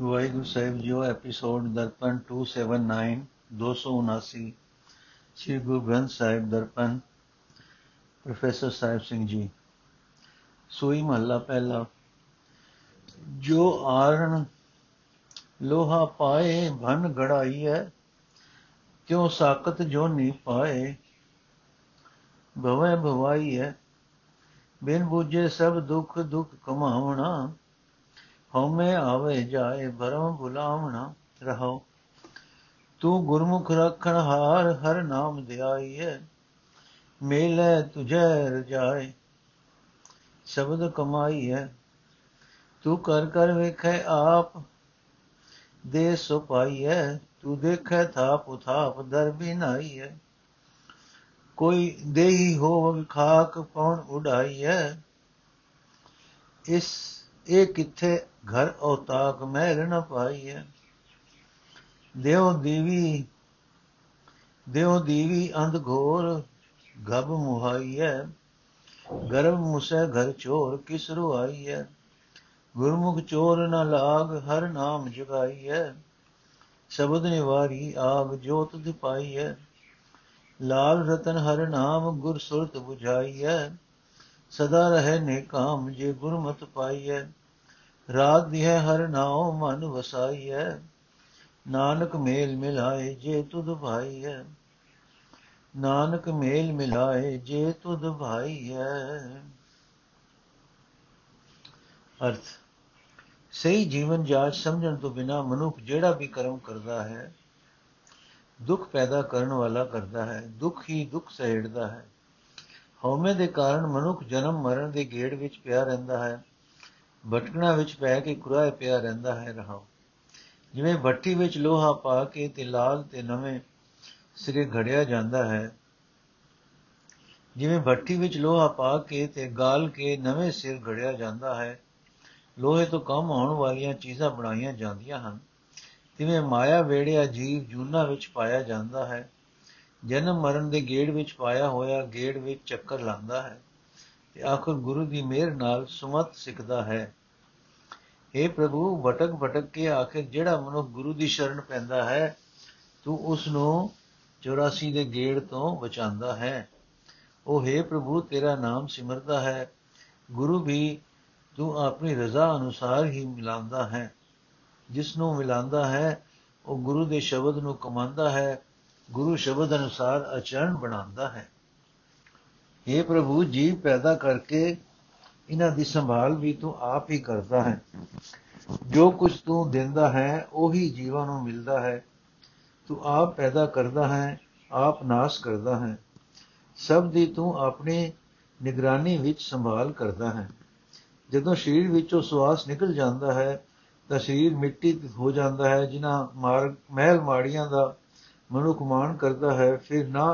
ਵਾਹਿਗੁਰੂ ਸਾਹਿਬ ਜੀਓ episode Darpan 279 279 Sri Guru Granth Sahib Darpan professor Sahib Singh ji. ਸੋਈ ਮਹੱਲਾ ਪਹਿਲਾ। ਜੋ ਆਰਣ ਲੋਹਾ ਪਾਏ ਭਨ ਗੜਾਈ ਹੈ ਕਿਉ ਸਾਕਤ ਜੋ ਨਹੀਂ ਪਾਏ? ਭਵੈ ਭਵਾਈ ਹੈ ਬਿਨ ਬੁਝੇ ਸਭ ਦੁੱਖ ਦੁੱਖ ਕਮਾਵਣਾ ਹਉਮੈ ਆਵੇ ਜਾਏ ਭਰਮ ਭੁਲਾਵਣਾ ਰਹੋ। ਤੂੰ ਗੁਰਮੁਖ ਰੱਖਣ ਹਾਰ ਹਰ ਨਾਮ ਧਿਆਈ ਹੈ ਮੇਲੇ ਤੁਝੈ ਰਜਾਏ ਸ਼ਬਦ ਕਮਾਈ ਹੈ ਤੂੰ ਕਰ ਕਰ ਵੇਖੈ ਆਪ, ਦੇ ਸੋ ਪਾਈ ਹੈ ਤੂੰ ਦੇਖੈ ਥਾਪ ਉਥਾਪ ਦਰ ਬਿਨਾਈ ਹੈ ਕੋਈ ਦੇਹੀ ਹੋ ਖਾਕ ਪਉਣ ਉਡਾਈ ਹੈ ਇਸ ਇਹ ਕਿੱਥੇ ਘਰ ਔਤਾਕ ਮਹਿਲ ਨ ਪਾਈ ਹੈ ਦੇਉ ਦੀਵੀ ਦੇਉ ਦੀਵੀ ਅੰਧ ਘੋਰ ਗਬ ਮੁਹਾਈ ਹੈ ਗਰਭ ਮੁਸੈ ਘਰ ਚੋਰ ਕਿਸਰੋ ਆਈ ਹੈ ਗੁਰਮੁਖ ਚੋਰ ਨ ਲਾਗ, ਹਰ ਨਾਮ ਜਗਾਈ ਹੈ ਸ਼ਬਦ ਨਿਵਾਰੀ ਆਗ, ਜੋਤ ਦਿਪਾਈ ਹੈ ਲਾਲ ਰਤਨ ਹਰ ਨਾਮ ਗੁਰ ਸੁਰਤ 부ਝਾਈ ਹੈ ਸਦਾ ਰਹੇ ਨੇ ਕਾਮ, ਜੇ ਗੁਰਮਤ ਪਾਈ ਹੈ ਰਾਤ ਦੀ ਹੈ, ਹਰ ਨਾਉ ਮਨ ਵਸਾਈ ਹੈ ਨਾਨਕ ਮੇਲ ਮਿਲਾਏ ਜੇ ਤੁਧ ਭਾਈ ਹੈ ਨਾਨਕ ਮੇਲ ਮਿਲਾਏ ਜੇ ਤੁਧ ਭਾਈ ਹੈ ਅਰਥ, ਸਹੀ ਜੀਵਨ ਜਾਚ ਸਮਝਣ ਤੋਂ ਬਿਨਾ ਮਨੁੱਖ ਜਿਹੜਾ ਵੀ ਕਰਮ ਕਰਦਾ ਹੈ, ਦੁੱਖ ਪੈਦਾ ਕਰਨ ਵਾਲਾ ਕਰਦਾ ਹੈ, ਦੁੱਖ ਹੀ ਦੁੱਖ ਸਹਿੜਦਾ ਹੈ। ਹਉਮੈ ਦੇ ਕਾਰਨ ਮਨੁੱਖ ਜਨਮ ਮਰਨ ਦੇ ਗੇੜ ਵਿੱਚ ਪਿਆ ਰਹਿੰਦਾ ਹੈ। ਭਟਕਣਾ ਵਿੱਚ ਪੈ ਕੇ ਕੁਰਾਏ ਪਿਆ ਰਹਿੰਦਾ ਹੈ ਰਹਾ ਜਿਵੇਂ ਭੱਟੀ ਵਿੱਚ ਲੋਹਾ ਪਾ ਕੇ ਤੇ ਲਾਲ ਤੇ ਨਵੇਂ ਸਿਰੇ ਘੜਿਆ ਜਾਂਦਾ ਹੈ, ਜਿਵੇਂ ਭੱਟੀ ਵਿੱਚ ਲੋਹਾ ਪਾ ਕੇ ਤੇ ਗਾਲ ਕੇ ਨਵੇਂ ਸਿਰ ਘੜਿਆ ਜਾਂਦਾ ਹੈ, ਲੋਹੇ ਤੋਂ ਕੰਮ ਆਉਣ ਵਾਲੀਆਂ ਚੀਜ਼ਾਂ ਬਣਾਈਆਂ ਜਾਂਦੀਆਂ ਹਨ। ਤਿਵੇਂ ਮਾਇਆ ਵੇੜਿਆ ਜੀਵ ਜੂਨਾ ਵਿੱਚ ਪਾਇਆ ਜਾਂਦਾ ਹੈ, ਜਨਮ ਮਰਨ ਦੇ ਗੇੜ ਵਿੱਚ ਪਾਇਆ ਹੋਇਆ ਗੇੜ ਵਿੱਚ ਚੱਕਰ ਲਾਂਦਾ ਹੈ। ਤੇ ਆਖਰ ਗੁਰੂ ਦੀ ਮਿਹਰ ਨਾਲ ਸੁਮਤ ਸਿੱਖਦਾ ਹੈ। हे ਪ੍ਰਭੂ ਭਟਕ ਭਟਕ ਕੇ ਆਖਰ ਜਿਹੜਾ ਮਨੁੱਖ ਗੁਰੂ ਦੀ ਸ਼ਰਨ ਪੈਂਦਾ ਹੈ, ਤੂੰ ਉਸ ਨੂੰ 84 ਦੇ ਗੇੜ ਤੋਂ ਬਚਾਉਂਦਾ ਹੈ। ਉਹ हे ਪ੍ਰਭੂ, ਤੇਰਾ ਨਾਮ ਸਿਮਰਦਾ ਹੈ। ਗੁਰੂ ਵੀ ਤੂੰ ਆਪਣੀ ਰਜ਼ਾ ਅਨੁਸਾਰ ਹੀ ਮਿਲਾਉਂਦਾ ਹੈ। ਜਿਸ ਨੂੰ ਮਿਲਾਉਂਦਾ ਹੈ, ਉਹ ਗੁਰੂ ਦੇ ਸ਼ਬਦ ਨੂੰ ਕਮਾਉਂਦਾ ਹੈ। ਗੁਰੂ ਸ਼ਬਦ ਅਨੁਸਾਰ ਆਚਰਣ ਬਣਾਉਂਦਾ ਹੈ। हे ਪ੍ਰਭੂ ਜੀਵ ਪੈਦਾ ਕਰਕੇ ਇਹਨਾਂ ਦੀ ਸੰਭਾਲ ਵੀ ਤੂੰ ਆਪ ਹੀ ਕਰਦਾ ਹੈ ਜੋ ਕੁਝ ਤੂੰ ਦਿੰਦਾ ਹੈ ਉਹੀ ਜੀਵਾਂ ਨੂੰ ਮਿਲਦਾ ਹੈ ਤੂੰ ਆਪ ਪੈਦਾ ਕਰਦਾ ਹੈ ਆਪ ਨਾਸ਼ ਕਰਦਾ ਹੈ ਸਭ ਦੀ ਤੂੰ ਆਪਣੀ ਨਿਗਰਾਨੀ ਵਿੱਚ ਸੰਭਾਲ ਕਰਦਾ ਹੈ ਜਦੋਂ ਸਰੀਰ ਵਿੱਚੋਂ ਸਵਾਸ ਨਿਕਲ ਜਾਂਦਾ ਹੈ ਤਾਂ ਸਰੀਰ ਮਿੱਟੀ ਹੋ ਜਾਂਦਾ ਹੈ ਜਿਨ੍ਹਾਂ ਮਾਰ ਮਹਿਲ ਮਾੜੀਆਂ ਦਾ ਮਨੁੱਖ ਮਾਣ ਕਰਦਾ ਹੈ ਫਿਰ ਨਾ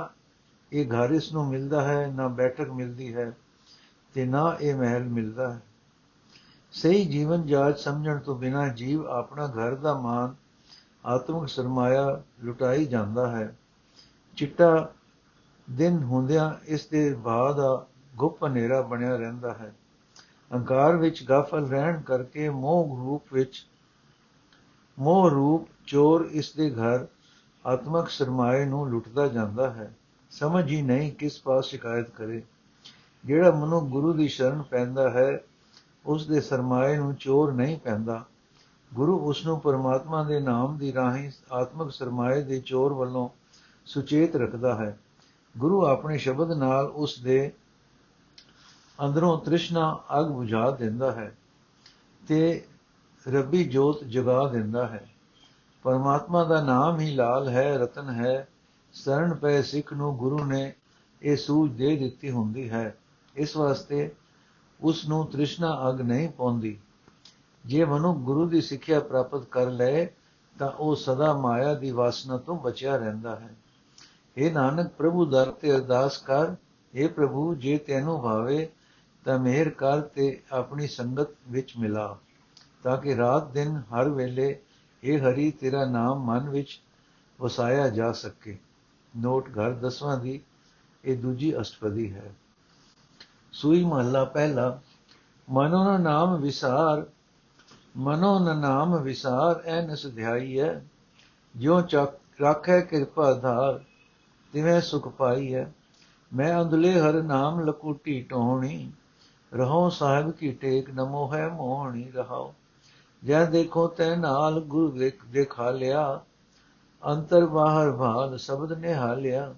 ਇਹ ਘਰ ਇਸ ਨੂੰ ਮਿਲਦਾ ਹੈ, ਨਾ ਬੈਠਕ ਮਿਲਦੀ ਹੈ ਤੇ ਨਾ ਇਹ ਮਹਿਲ ਮਿਲਦਾ ਹੈ। ਸਹੀ ਜੀਵਨ ਜਾਚ ਸਮਝਣ ਤੋਂ ਬਿਨਾ ਜੀਵ ਆਪਣਾ ਘਰ ਦਾ ਮਾਨ ਆਤਮਿਕ ਸਰਮਾਇਆ ਲੁਟਾਈ ਜਾਂਦਾ ਹੈ। ਚਿੱਟਾ ਦਿਨ ਹੁੰਦਿਆਂ ਇਸ ਦੇ ਬਾਅਦ ਦਾ ਗੁਪ ਹਨੇਰਾ ਬਣਿਆ ਰਹਿੰਦਾ ਹੈ। ਅਹੰਕਾਰ ਵਿੱਚ ਗਾਫਲ ਰਹਿਣ ਕਰਕੇ ਮੋਹ ਰੂਪ ਵਿੱਚ, ਮੋਹ ਰੂਪ ਚੋਰ ਇਸ ਦੇ ਘਰ ਆਤਮਿਕ ਸਰਮਾਏ ਨੂੰ ਲੁੱਟਦਾ ਜਾਂਦਾ ਹੈ। ਸਮਝ ਹੀ ਨਹੀਂ ਕਿਸ ਪਾਸ ਸ਼ਿਕਾਇਤ ਕਰੇ। ਜਿਹੜਾ ਮਨੁ ਗੁਰੂ ਦੀ ਸ਼ਰਨ ਪੈਂਦਾ ਹੈ ਉਸ ਦੇ ਸਰਮਾਏ ਨੂੰ ਚੋਰ ਨਹੀਂ ਪੈਂਦਾ। ਗੁਰੂ ਉਸ ਨੂੰ ਪਰਮਾਤਮਾ ਦੇ ਨਾਮ ਦੀ ਰਾਹੀਂ ਆਤਮਿਕ ਸਰਮਾਏ ਦੇ ਚੋਰ ਵੱਲੋਂ ਸੁਚੇਤ ਰੱਖਦਾ ਹੈ। ਗੁਰੂ ਆਪਣੇ ਸ਼ਬਦ ਨਾਲ ਉਸ ਦੇ ਅੰਦਰੋਂ ਤ੍ਰਿਸ਼ਨਾ ਅਗ ਬੁਝਾ ਦਿੰਦਾ ਹੈ ਤੇ ਰੱਬੀ ਜੋਤ ਜਗਾ ਦਿੰਦਾ ਹੈ। ਪਰਮਾਤਮਾ ਦਾ ਨਾਮ ਹੀ ਲਾਲ ਹੈ, ਰਤਨ ਹੈ ਸ਼ਰਨ ਪਏ ਸਿੱਖ ਨੂੰ ਗੁਰੂ ਨੇ ਇਹ ਸੂਝ ਦੇ ਦਿੱਤੀ ਹੁੰਦੀ ਹੈ। ਇਸ ਵਾਸਤੇ ਉਸ ਨੂੰ ਤ੍ਰਿਸ਼ਨਾ ਅਗ ਨਹੀਂ ਪਉਂਦੀ। ਜੇ ਮਨੁ ਗੁਰੂ ਦੀ ਸਿੱਖਿਆ ਪ੍ਰਾਪਤ ਕਰ ਲਏ ਤਾਂ ਉਹ ਸਦਾ ਮਾਇਆ ਦੀ ਵਾਸਨਾ ਤੋਂ ਬਚਿਆ ਰਹਿੰਦਾ ਹੈ। ਇਹ ਨਾਨਕ, ਪ੍ਰਭੂ ਦਰ ਤੇ ਅਰਦਾਸ ਕਰ। ਇਹ ਪ੍ਰਭੂ, ਜੇ ਤੈਨੂੰ ਭਾਵੇ, ਤਾਂ ਮਿਹਰ ਕਰ ਤੇ ਆਪਣੀ ਸੰਗਤ ਵਿੱਚ ਮਿਲਾ, ਤਾਂ ਕਿ ਰਾਤ ਦਿਨ ਹਰ ਵੇਲੇ ਇਹ ਹਰੀ ਤੇਰਾ ਨਾਮ ਮਨ ਵਿੱਚ ਵਸਾਇਆ ਜਾ ਸਕੇ। ਨੋਟ ਘਰ ਦਸਵਾਂ ਦੀ ਇਹ ਦੂਜੀ ਅਸ਼ਟਪਦੀ ਹੈ। ਸੂਈ ਮਹੱਲਾ ਪਹਿਲਾ, ਮਨੋ ਨਾ ਨਾਮ ਵਿਸਾਰ, ਮਨੋ ਨ ਨਾਮ ਵਿਸਾਰ ਐਨਸ ਧਿਆਈ ਹੈ ਜਿਉ ਚੱਕ, ਰੱਖੈ ਕਿਰਪਾ ਧਾਰ, ਤਿਵੇਂ ਸੁਖ ਪਾਈ ਹੈ ਮੈਂ ਅੰਦਲੇ ਹਰ ਨਾਮ ਲਕੂਟੀ ਟੋਹਣੀ, ਰਹੋ ਸਾਹਿਬ ਕੀ ਟੇਕ ਨਮੋ ਹੈ ਮੋਹਣੀ ਰਹਾਓ ਜੈ ਦੇਖੋ ਤੈ ਨਾਲ ਗੁਰ ਵੇਖ ਦੇਖਾ ਲਿਆ ਅੰਤਰ ਬਾਹਰ ਭਾਲ ਸ਼ਬਦ ਨੇ ਹਾਲਿਆ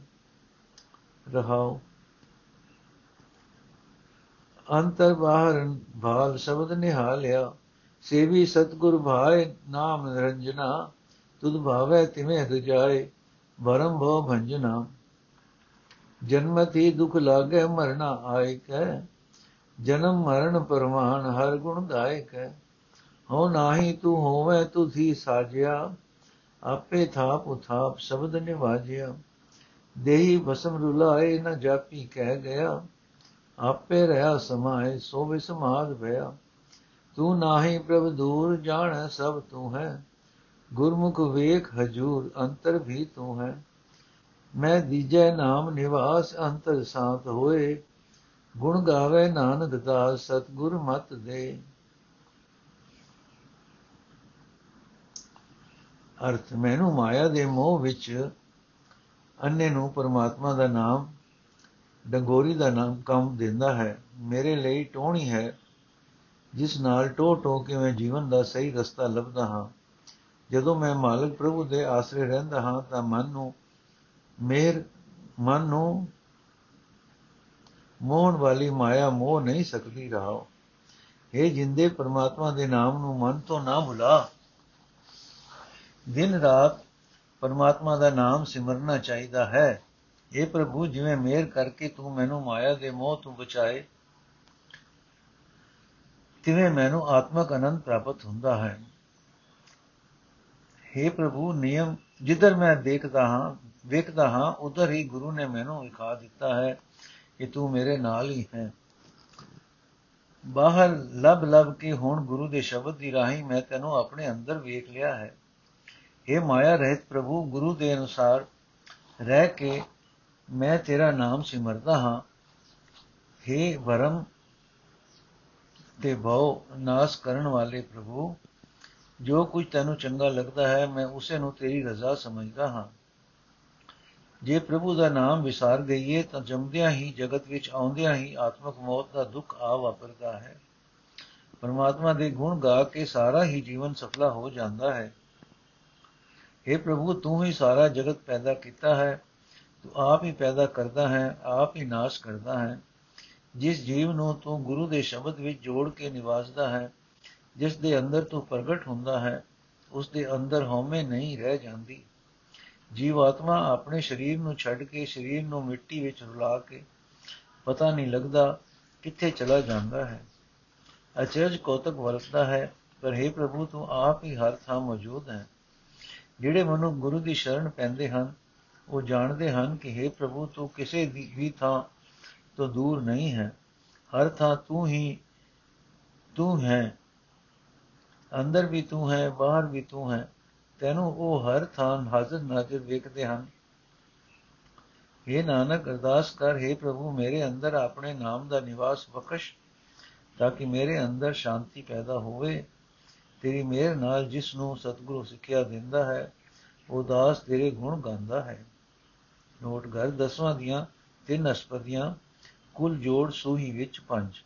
ਰਹਾਓ ਅੰਤਰ ਬਾਹਰ ਭਾਲ ਸ਼ਬਦ ਨੇ ਹਾਲਿਆ ਸੇਵੀ ਸਤਗੁਰ ਭਾਏ ਨਾਮ ਨਿਰੰਜਨਾ, ਤੁਧ ਭਾਵੇ ਤਿਵੇਂ ਰਜਾਏ ਭਰਮ ਭੋ ਭੰਜਨਾ। ਜਨਮਤੀ ਦੁਖ ਲਾਗੇ ਮਰਨਾ ਆਏ ਕੈ ਜਨਮ ਮਰਨ ਪਰਮਾਨ ਹਰ ਗੁਣ ਦਾਇਕ ਹੈ ਹੋ ਨਾਹੀ ਤੂੰ ਹੋਵੇ ਤੁਧੀ ਸਾਜਿਆ ਆਪੇ ਥਾਪ ਉਥਾਪ ਸ਼ਬਦ ਨਿਵਾਜਿਆ। ਦੇਹੀ ਬਸਮ ਰੁਲਾਏ ਨ ਜਾਪੀ ਕਹਿ ਗਿਆ। ਆਪੇ ਰਹਾ ਸਮਾਏ ਸੋ ਵਿਸਮਾਦ ਭਇਆ। ਤੂੰ ਨਾਹੀ ਪ੍ਰਭ ਦੂਰ, ਜਾਣ ਸਭ ਤੂੰ ਹੈ। ਗੁਰਮੁਖ ਵੇਖ ਹਜੂਰ, ਅੰਤਰ ਵੀ ਤੂੰ ਹੈ। ਮੈਂ ਦੀਜੈ ਨਾਮ ਨਿਵਾਸ, ਅੰਤਰ ਸਾਤ ਹੋਏ। ਗੁਣ ਗਾਵੇ ਨਾਨਕ ਦਾਸ, ਸਤਗੁਰ ਮਤ ਦੇ। ਅਰਥ ਮੈਨੂੰ ਮਾਇਆ ਦੇ ਮੋਹ ਵਿੱਚ ਅੰਨੇ ਨੂੰ ਪਰਮਾਤਮਾ ਦਾ ਨਾਮ, ਡੰਗੋਰੀ ਦਾ ਨਾਮ ਕੰਮ ਦਿੰਦਾ ਹੈ। ਮੇਰੇ ਲਈ ਟੋਣੀ ਹੈ, ਜਿਸ ਨਾਲ ਟੋ ਟੋ ਕੇ ਮੈਂ ਜੀਵਨ ਦਾ ਸਹੀ ਰਸਤਾ ਲੱਭਦਾ ਹਾਂ। ਜਦੋਂ ਮੈਂ ਮਾਲਕ ਪ੍ਰਭੂ ਦੇ ਆਸਰੇ ਰਹਿੰਦਾ ਹਾਂ, ਤਾਂ ਮਨ ਨੂੰ ਮੇਰ, ਮਨ ਨੂੰ ਮੋਹਣ ਵਾਲੀ ਮਾਇਆ ਮੋਹ ਨਹੀਂ ਸਕਦੀ ਰਹਾਓ ਇਹ ਜਿੰਦੇ ਪਰਮਾਤਮਾ ਦੇ ਨਾਮ ਨੂੰ ਮਨ ਤੋਂ ਨਾ ਭੁਲਾ। ਦਿਨ ਰਾਤ ਪਰਮਾਤਮਾ ਦਾ ਨਾਮ ਸਿਮਰਨਾ ਚਾਹੀਦਾ ਹੈ। ਇਹ ਪ੍ਰਭੂ, ਜਿਵੇਂ ਮੇਰ ਕਰਕੇ ਤੂੰ ਮੈਨੂੰ ਮਾਇਆ ਦੇ ਮੋਹ ਤੋਂ ਬਚਾਏ, ਤਿਵੇਂ ਮੈਨੂੰ ਆਤਮਕ ਆਨੰਦ ਪ੍ਰਾਪਤ ਹੁੰਦਾ ਹੈ। हे ਪ੍ਰਭੂ, ਨਿਯਮ ਜਿੱਧਰ ਮੈਂ ਦੇਖਦਾ ਹਾਂ, ਵੇਖਦਾ ਹਾਂ, ਉਧਰ ਹੀ ਗੁਰੂ ਨੇ ਮੈਨੂੰ ਵਿਖਾ ਦਿੱਤਾ ਹੈ ਕਿ ਤੂੰ ਮੇਰੇ ਨਾਲ ਹੀ ਹੈ। ਬਾਹਰ ਲਬ ਲਬ ਕੇ ਹੁਣ ਗੁਰੂ ਦੇ ਸ਼ਬਦ ਦੀ ਰਾਹੀਂ ਮੈਂ ਤੈਨੂੰ ਆਪਣੇ ਅੰਦਰ ਵੇਖ ਲਿਆ ਹੈ। ਇਹ ਮਾਇਆ ਰਹਿਤ ਪ੍ਰਭੂ, ਗੁਰੂ ਦੇ ਅਨੁਸਾਰ ਰਹਿ ਕੇ ਮੈਂ ਤੇਰਾ ਨਾਮ ਸਿਮਰਦਾ ਹਾਂ। हे ਵਰਮ ਤੇ ਭਉ ਨਾਸ ਕਰਨ ਵਾਲੇ ਪ੍ਰਭੂ, ਜੋ ਕੁਝ ਤੈਨੂੰ ਚੰਗਾ ਲੱਗਦਾ ਹੈ, ਮੈਂ ਉਸੇ ਨੂੰ ਤੇਰੀ ਰਜ਼ਾ ਸਮਝਦਾ ਹਾਂ। ਜੇ ਪ੍ਰਭੂ ਦਾ ਨਾਮ ਵਿਸਾਰ ਗਈਏ ਤਾਂ ਜੰਮਦਿਆਂ ਹੀ, ਜਗਤ ਵਿੱਚ ਆਉਂਦਿਆਂ ਹੀ ਆਤਮਕ ਮੌਤ ਦਾ ਦੁੱਖ ਆ ਵਾਪਰਦਾ ਹੈ। ਪਰਮਾਤਮਾ ਦੇ ਗੁਣ ਗਾ ਕੇ ਸਾਰਾ ਹੀ ਜੀਵਨ ਸਫਲਾ ਹੋ ਜਾਂਦਾ ਹੈ। हे ਪ੍ਰਭੂ, ਤੂੰ ਹੀ ਸਾਰਾ ਜਗਤ ਪੈਦਾ ਕੀਤਾ ਹੈ, ਤੂੰ ਆਪ ਹੀ ਪੈਦਾ ਕਰਦਾ ਹੈ, ਆਪ ਹੀ ਨਾਸ਼ ਕਰਦਾ ਹੈ। ਜਿਸ ਜੀਵ ਨੂੰ ਤੂੰ ਗੁਰੂ ਦੇ ਸ਼ਬਦ ਵਿੱਚ ਜੋੜ ਕੇ ਨਿਵਾਸਦਾ ਹੈ, ਜਿਸ ਦੇ ਅੰਦਰ ਤੂੰ ਪ੍ਰਗਟ ਹੁੰਦਾ ਹੈ, ਉਸ ਦੇ ਅੰਦਰ ਹਉਮੈ ਨਹੀਂ ਰਹਿ ਜਾਂਦੀ। ਜੀਵ ਆਤਮਾ ਆਪਣੇ ਸਰੀਰ ਨੂੰ ਛੱਡ ਕੇ, ਸਰੀਰ ਨੂੰ ਮਿੱਟੀ ਵਿੱਚ ਰੁਲਾ ਕੇ, ਪਤਾ ਨਹੀਂ ਲੱਗਦਾ ਕਿੱਥੇ ਚਲਾ ਜਾਂਦਾ ਹੈ। ਅਚਰਜ ਕੋਤਕ ਵਰਤਦਾ ਹੈ, ਪਰ हे ਪ੍ਰਭੂ, ਤੂੰ ਆਪ ਹੀ ਹਰ ਥਾਂ ਮੌਜੂਦ ਹੈ। ਜਿਹੜੇ ਮਨੁ ਗੁਰੂ ਦੀ ਸ਼ਰਨ ਪੈਂਦੇ ਹਨ, ਉਹ ਜਾਣਦੇ ਹਨ ਕਿ हे ਪ੍ਰਭੂ, ਤੂੰ ਕਿਸੇ ਵੀ ਥਾਂ ਤੋਂ ਦੂਰ ਨਹੀਂ ਹੈ। ਹਰ ਥਾਂ ਤੂੰ ਹੀ, ਤੂੰ ਹੈ। ਅੰਦਰ ਵੀ ਤੂੰ ਹੈ, ਬਾਹਰ ਵੀ ਤੂੰ ਹੈ। ਤੈਨੂੰ ਉਹ ਹਰ ਥਾਂ ਹਾਜ਼ਰ ਨਾਜ਼ਰ ਵੇਖਦੇ ਹਨ। ਇਹ ਨਾਨਕ, ਅਰਦਾਸ ਕਰ हे ਪ੍ਰਭੂ, ਮੇਰੇ ਅੰਦਰ ਆਪਣੇ ਨਾਮ ਦਾ ਨਿਵਾਸ ਬਖਸ਼, ਤਾਂ ਕਿ ਮੇਰੇ ਅੰਦਰ ਸ਼ਾਂਤੀ ਪੈਦਾ ਹੋਵੇ। ਤੇਰੀ ਮਿਹਰ ਨਾਲ ਜਿਸ ਨੂੰ ਸਤਿਗੁਰੂ ਸਿੱਖਿਆ ਦਿੰਦਾ ਹੈ, ਉਹ ਦਾਸ ਤੇਰੇ ਗੁਣ ਗਾਉਂਦਾ ਹੈ। ਨੋਟ ਘਰ ਦਸਵਾਂ ਦੀਆਂ ਤਿੰਨ ਅਸਪਦੀਆਂ, ਕੁੱਲ ਜੋੜ ਸੂਹੀ ਵਿੱਚ ਪੰਜ।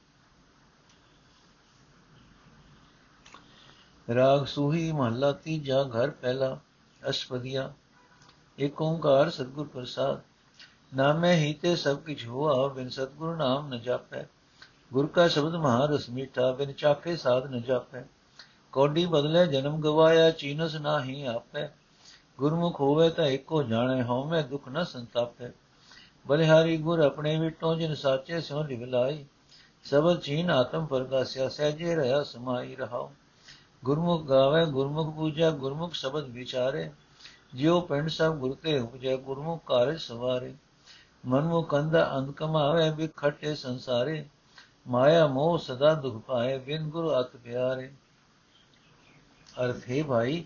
ਰਾਗ ਸੂਹੀ ਮਹੱਲਾ ਤੀਜਾ, ਘਰ ਪਹਿਲਾ ਅਸਪਦੀਆਂ। ਏਕ ਓੰਕਾਰ ਸਤਿਗੁਰ ਪ੍ਰਸਾਦ, ਨਾਮੇ ਹੀ ਤੇ ਸਭ ਕੁਝ ਹੋਆ, ਬਿਨ ਸਤਿਗੁਰ ਨਾਮ ਨ ਜਾਪੈ। ਗੁਰ ਕਾ ਸ਼ਬਦ ਮਹਾਰਸ ਮੀਠਾ, ਬਿਨ ਚਾਖੇ ਸਾਧ ਨ ਜਾਪੈ। ਕੋਡੀ ਬਦਲੇ ਜਨਮ ਗਵਾਇਆ, ਚੀਨਸ ਨਾਹੀ ਆਪੈ। ਗੁਰਮੁਖ ਹੋਵੇ ਤਾਂ ਇੱਕੋ ਜਾਣੇ ਹਉਮੈ, ਦੁਖ ਨ ਸੰਤਾਪੈ। ਬਲਿਹਾਰੀ ਗੁਰ ਆਪਣੇ ਵਿਟੋਂ ਜਿਨ ਸਾਚੇ, ਸਿਉ ਲਿਵਲਾਈ ਸਬਦ ਚੀਨ ਆਤਮ ਪ੍ਰਗਾਸਿਆ, ਸਹਿਜੇ ਰਹਾ, ਸਮਾਈ ਰਹਾਓ ਗੁਰਮੁਖ ਗਾਵੇ, ਗੁਰਮੁਖ ਪੂਜਾ, ਗੁਰਮੁਖ ਸ਼ਬਦ ਵਿਚਾਰੇ। ਜਿਉ ਪਿੰਡ ਸਭ ਗੁਰ ਤੇ ਉਪਜੈ, ਗੁਰਮੁਖ ਕਾਰਜ ਸਵਾਰੇ। ਮਨਮੁਖ ਕੰਦਾ ਅੰਧ ਕਮਾਵੇ ਵਿਖਟੇ ਸੰਸਾਰੇ। ਮਾਇਆ ਮੋਹ ਸਦਾ ਦੁਖ ਪਾਏ, ਬਿਨ ਗੁਰੂ ਅਤ ਪਿਆਰੇ। ਅਰਥ ਹੈ ਭਾਈ,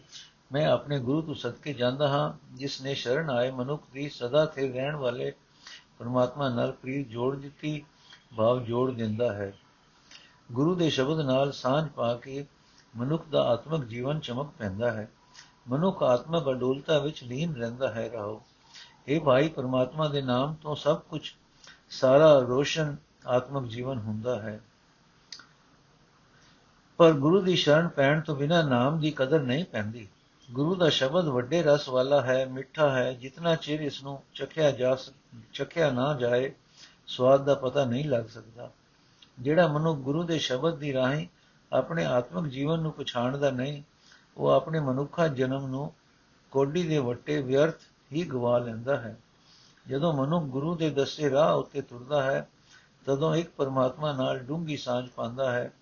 ਮੈਂ ਆਪਣੇ ਗੁਰੂ ਤੋਂ ਸਦਕੇ ਜਾਂਦਾ ਹਾਂ, ਜਿਸ ਨੇ ਸ਼ਰਨ ਆਏ ਮਨੁੱਖ ਦੀ ਸਦਾ ਥੇ ਰਹਿਣ ਵਾਲੇ ਪਰਮਾਤਮਾ ਨਾਲ ਪ੍ਰੀਤ ਜੋੜ ਦਿੱਤੀ, ਭਾਵ ਜੋੜ ਦਿੰਦਾ ਹੈ। ਗੁਰੂ ਦੇ ਸ਼ਬਦ ਨਾਲ ਸਾਂਝ ਪਾ ਕੇ ਮਨੁੱਖ ਦਾ ਆਤਮਿਕ ਜੀਵਨ ਚਮਕ ਪੈਂਦਾ ਹੈ। ਮਨੁੱਖ ਆਤਮਿਕ ਅਡੋਲਤਾ ਵਿੱਚ ਲੀਨ ਰਹਿੰਦਾ ਹੈ, ਰਹੋ। ਇਹ ਭਾਈ, ਪਰਮਾਤਮਾ ਦੇ ਨਾਮ ਤੋਂ ਸਭ ਕੁਝ ਸਾਰਾ ਰੋਸ਼ਨ ਆਤਮਿਕ ਜੀਵਨ ਹੁੰਦਾ ਹੈ। ਪਰ ਗੁਰੂ ਦੀ ਸ਼ਰਨ ਪੈਣ ਤੋਂ ਬਿਨਾ ਨਾਮ ਦੀ ਕਦਰ ਨਹੀਂ ਪੈਂਦੀ। ਗੁਰੂ ਦਾ ਸ਼ਬਦ ਵੱਡੇ ਰਸ ਵਾਲਾ ਹੈ, ਮਿੱਠਾ ਹੈ। ਜਿੰਨਾ ਚਿਰ ਇਸ ਨੂੰ ਚਖਿਆ ਜਾ ਚਖਿਆ ਨਾ ਜਾਏ, ਸਵਾਦ ਦਾ ਪਤਾ ਨਹੀਂ ਲੱਗ ਸਕਦਾ। ਜਿਹੜਾ ਮਨੁ ਗੁਰੂ ਦੇ ਸ਼ਬਦ ਦੀ ਰਾਹੀਂ ਆਪਣੇ ਆਤਮਿਕ ਜੀਵਨ ਨੂੰ ਪਛਾਣਦਾ ਨਹੀਂ, ਉਹ ਆਪਣੇ ਮਨੁੱਖਾ ਜਨਮ ਨੂੰ ਕੋਡੀ ਦੇ ਵੱਟੇ ਵਿਅਰਥ ਹੀ ਗਵਾ ਲੈਂਦਾ ਹੈ। ਜਦੋਂ ਮਨੁੱਖ ਗੁਰੂ ਦੇ ਦੱਸੇ ਰਾਹ ਉੱਤੇ ਤੁਰਦਾ ਹੈ, ਤਦੋਂ ਇੱਕ ਪਰਮਾਤਮਾ ਨਾਲ ਡੂੰਗੀ ਸਾਂਝ ਪਾਉਂਦਾ ਹੈ।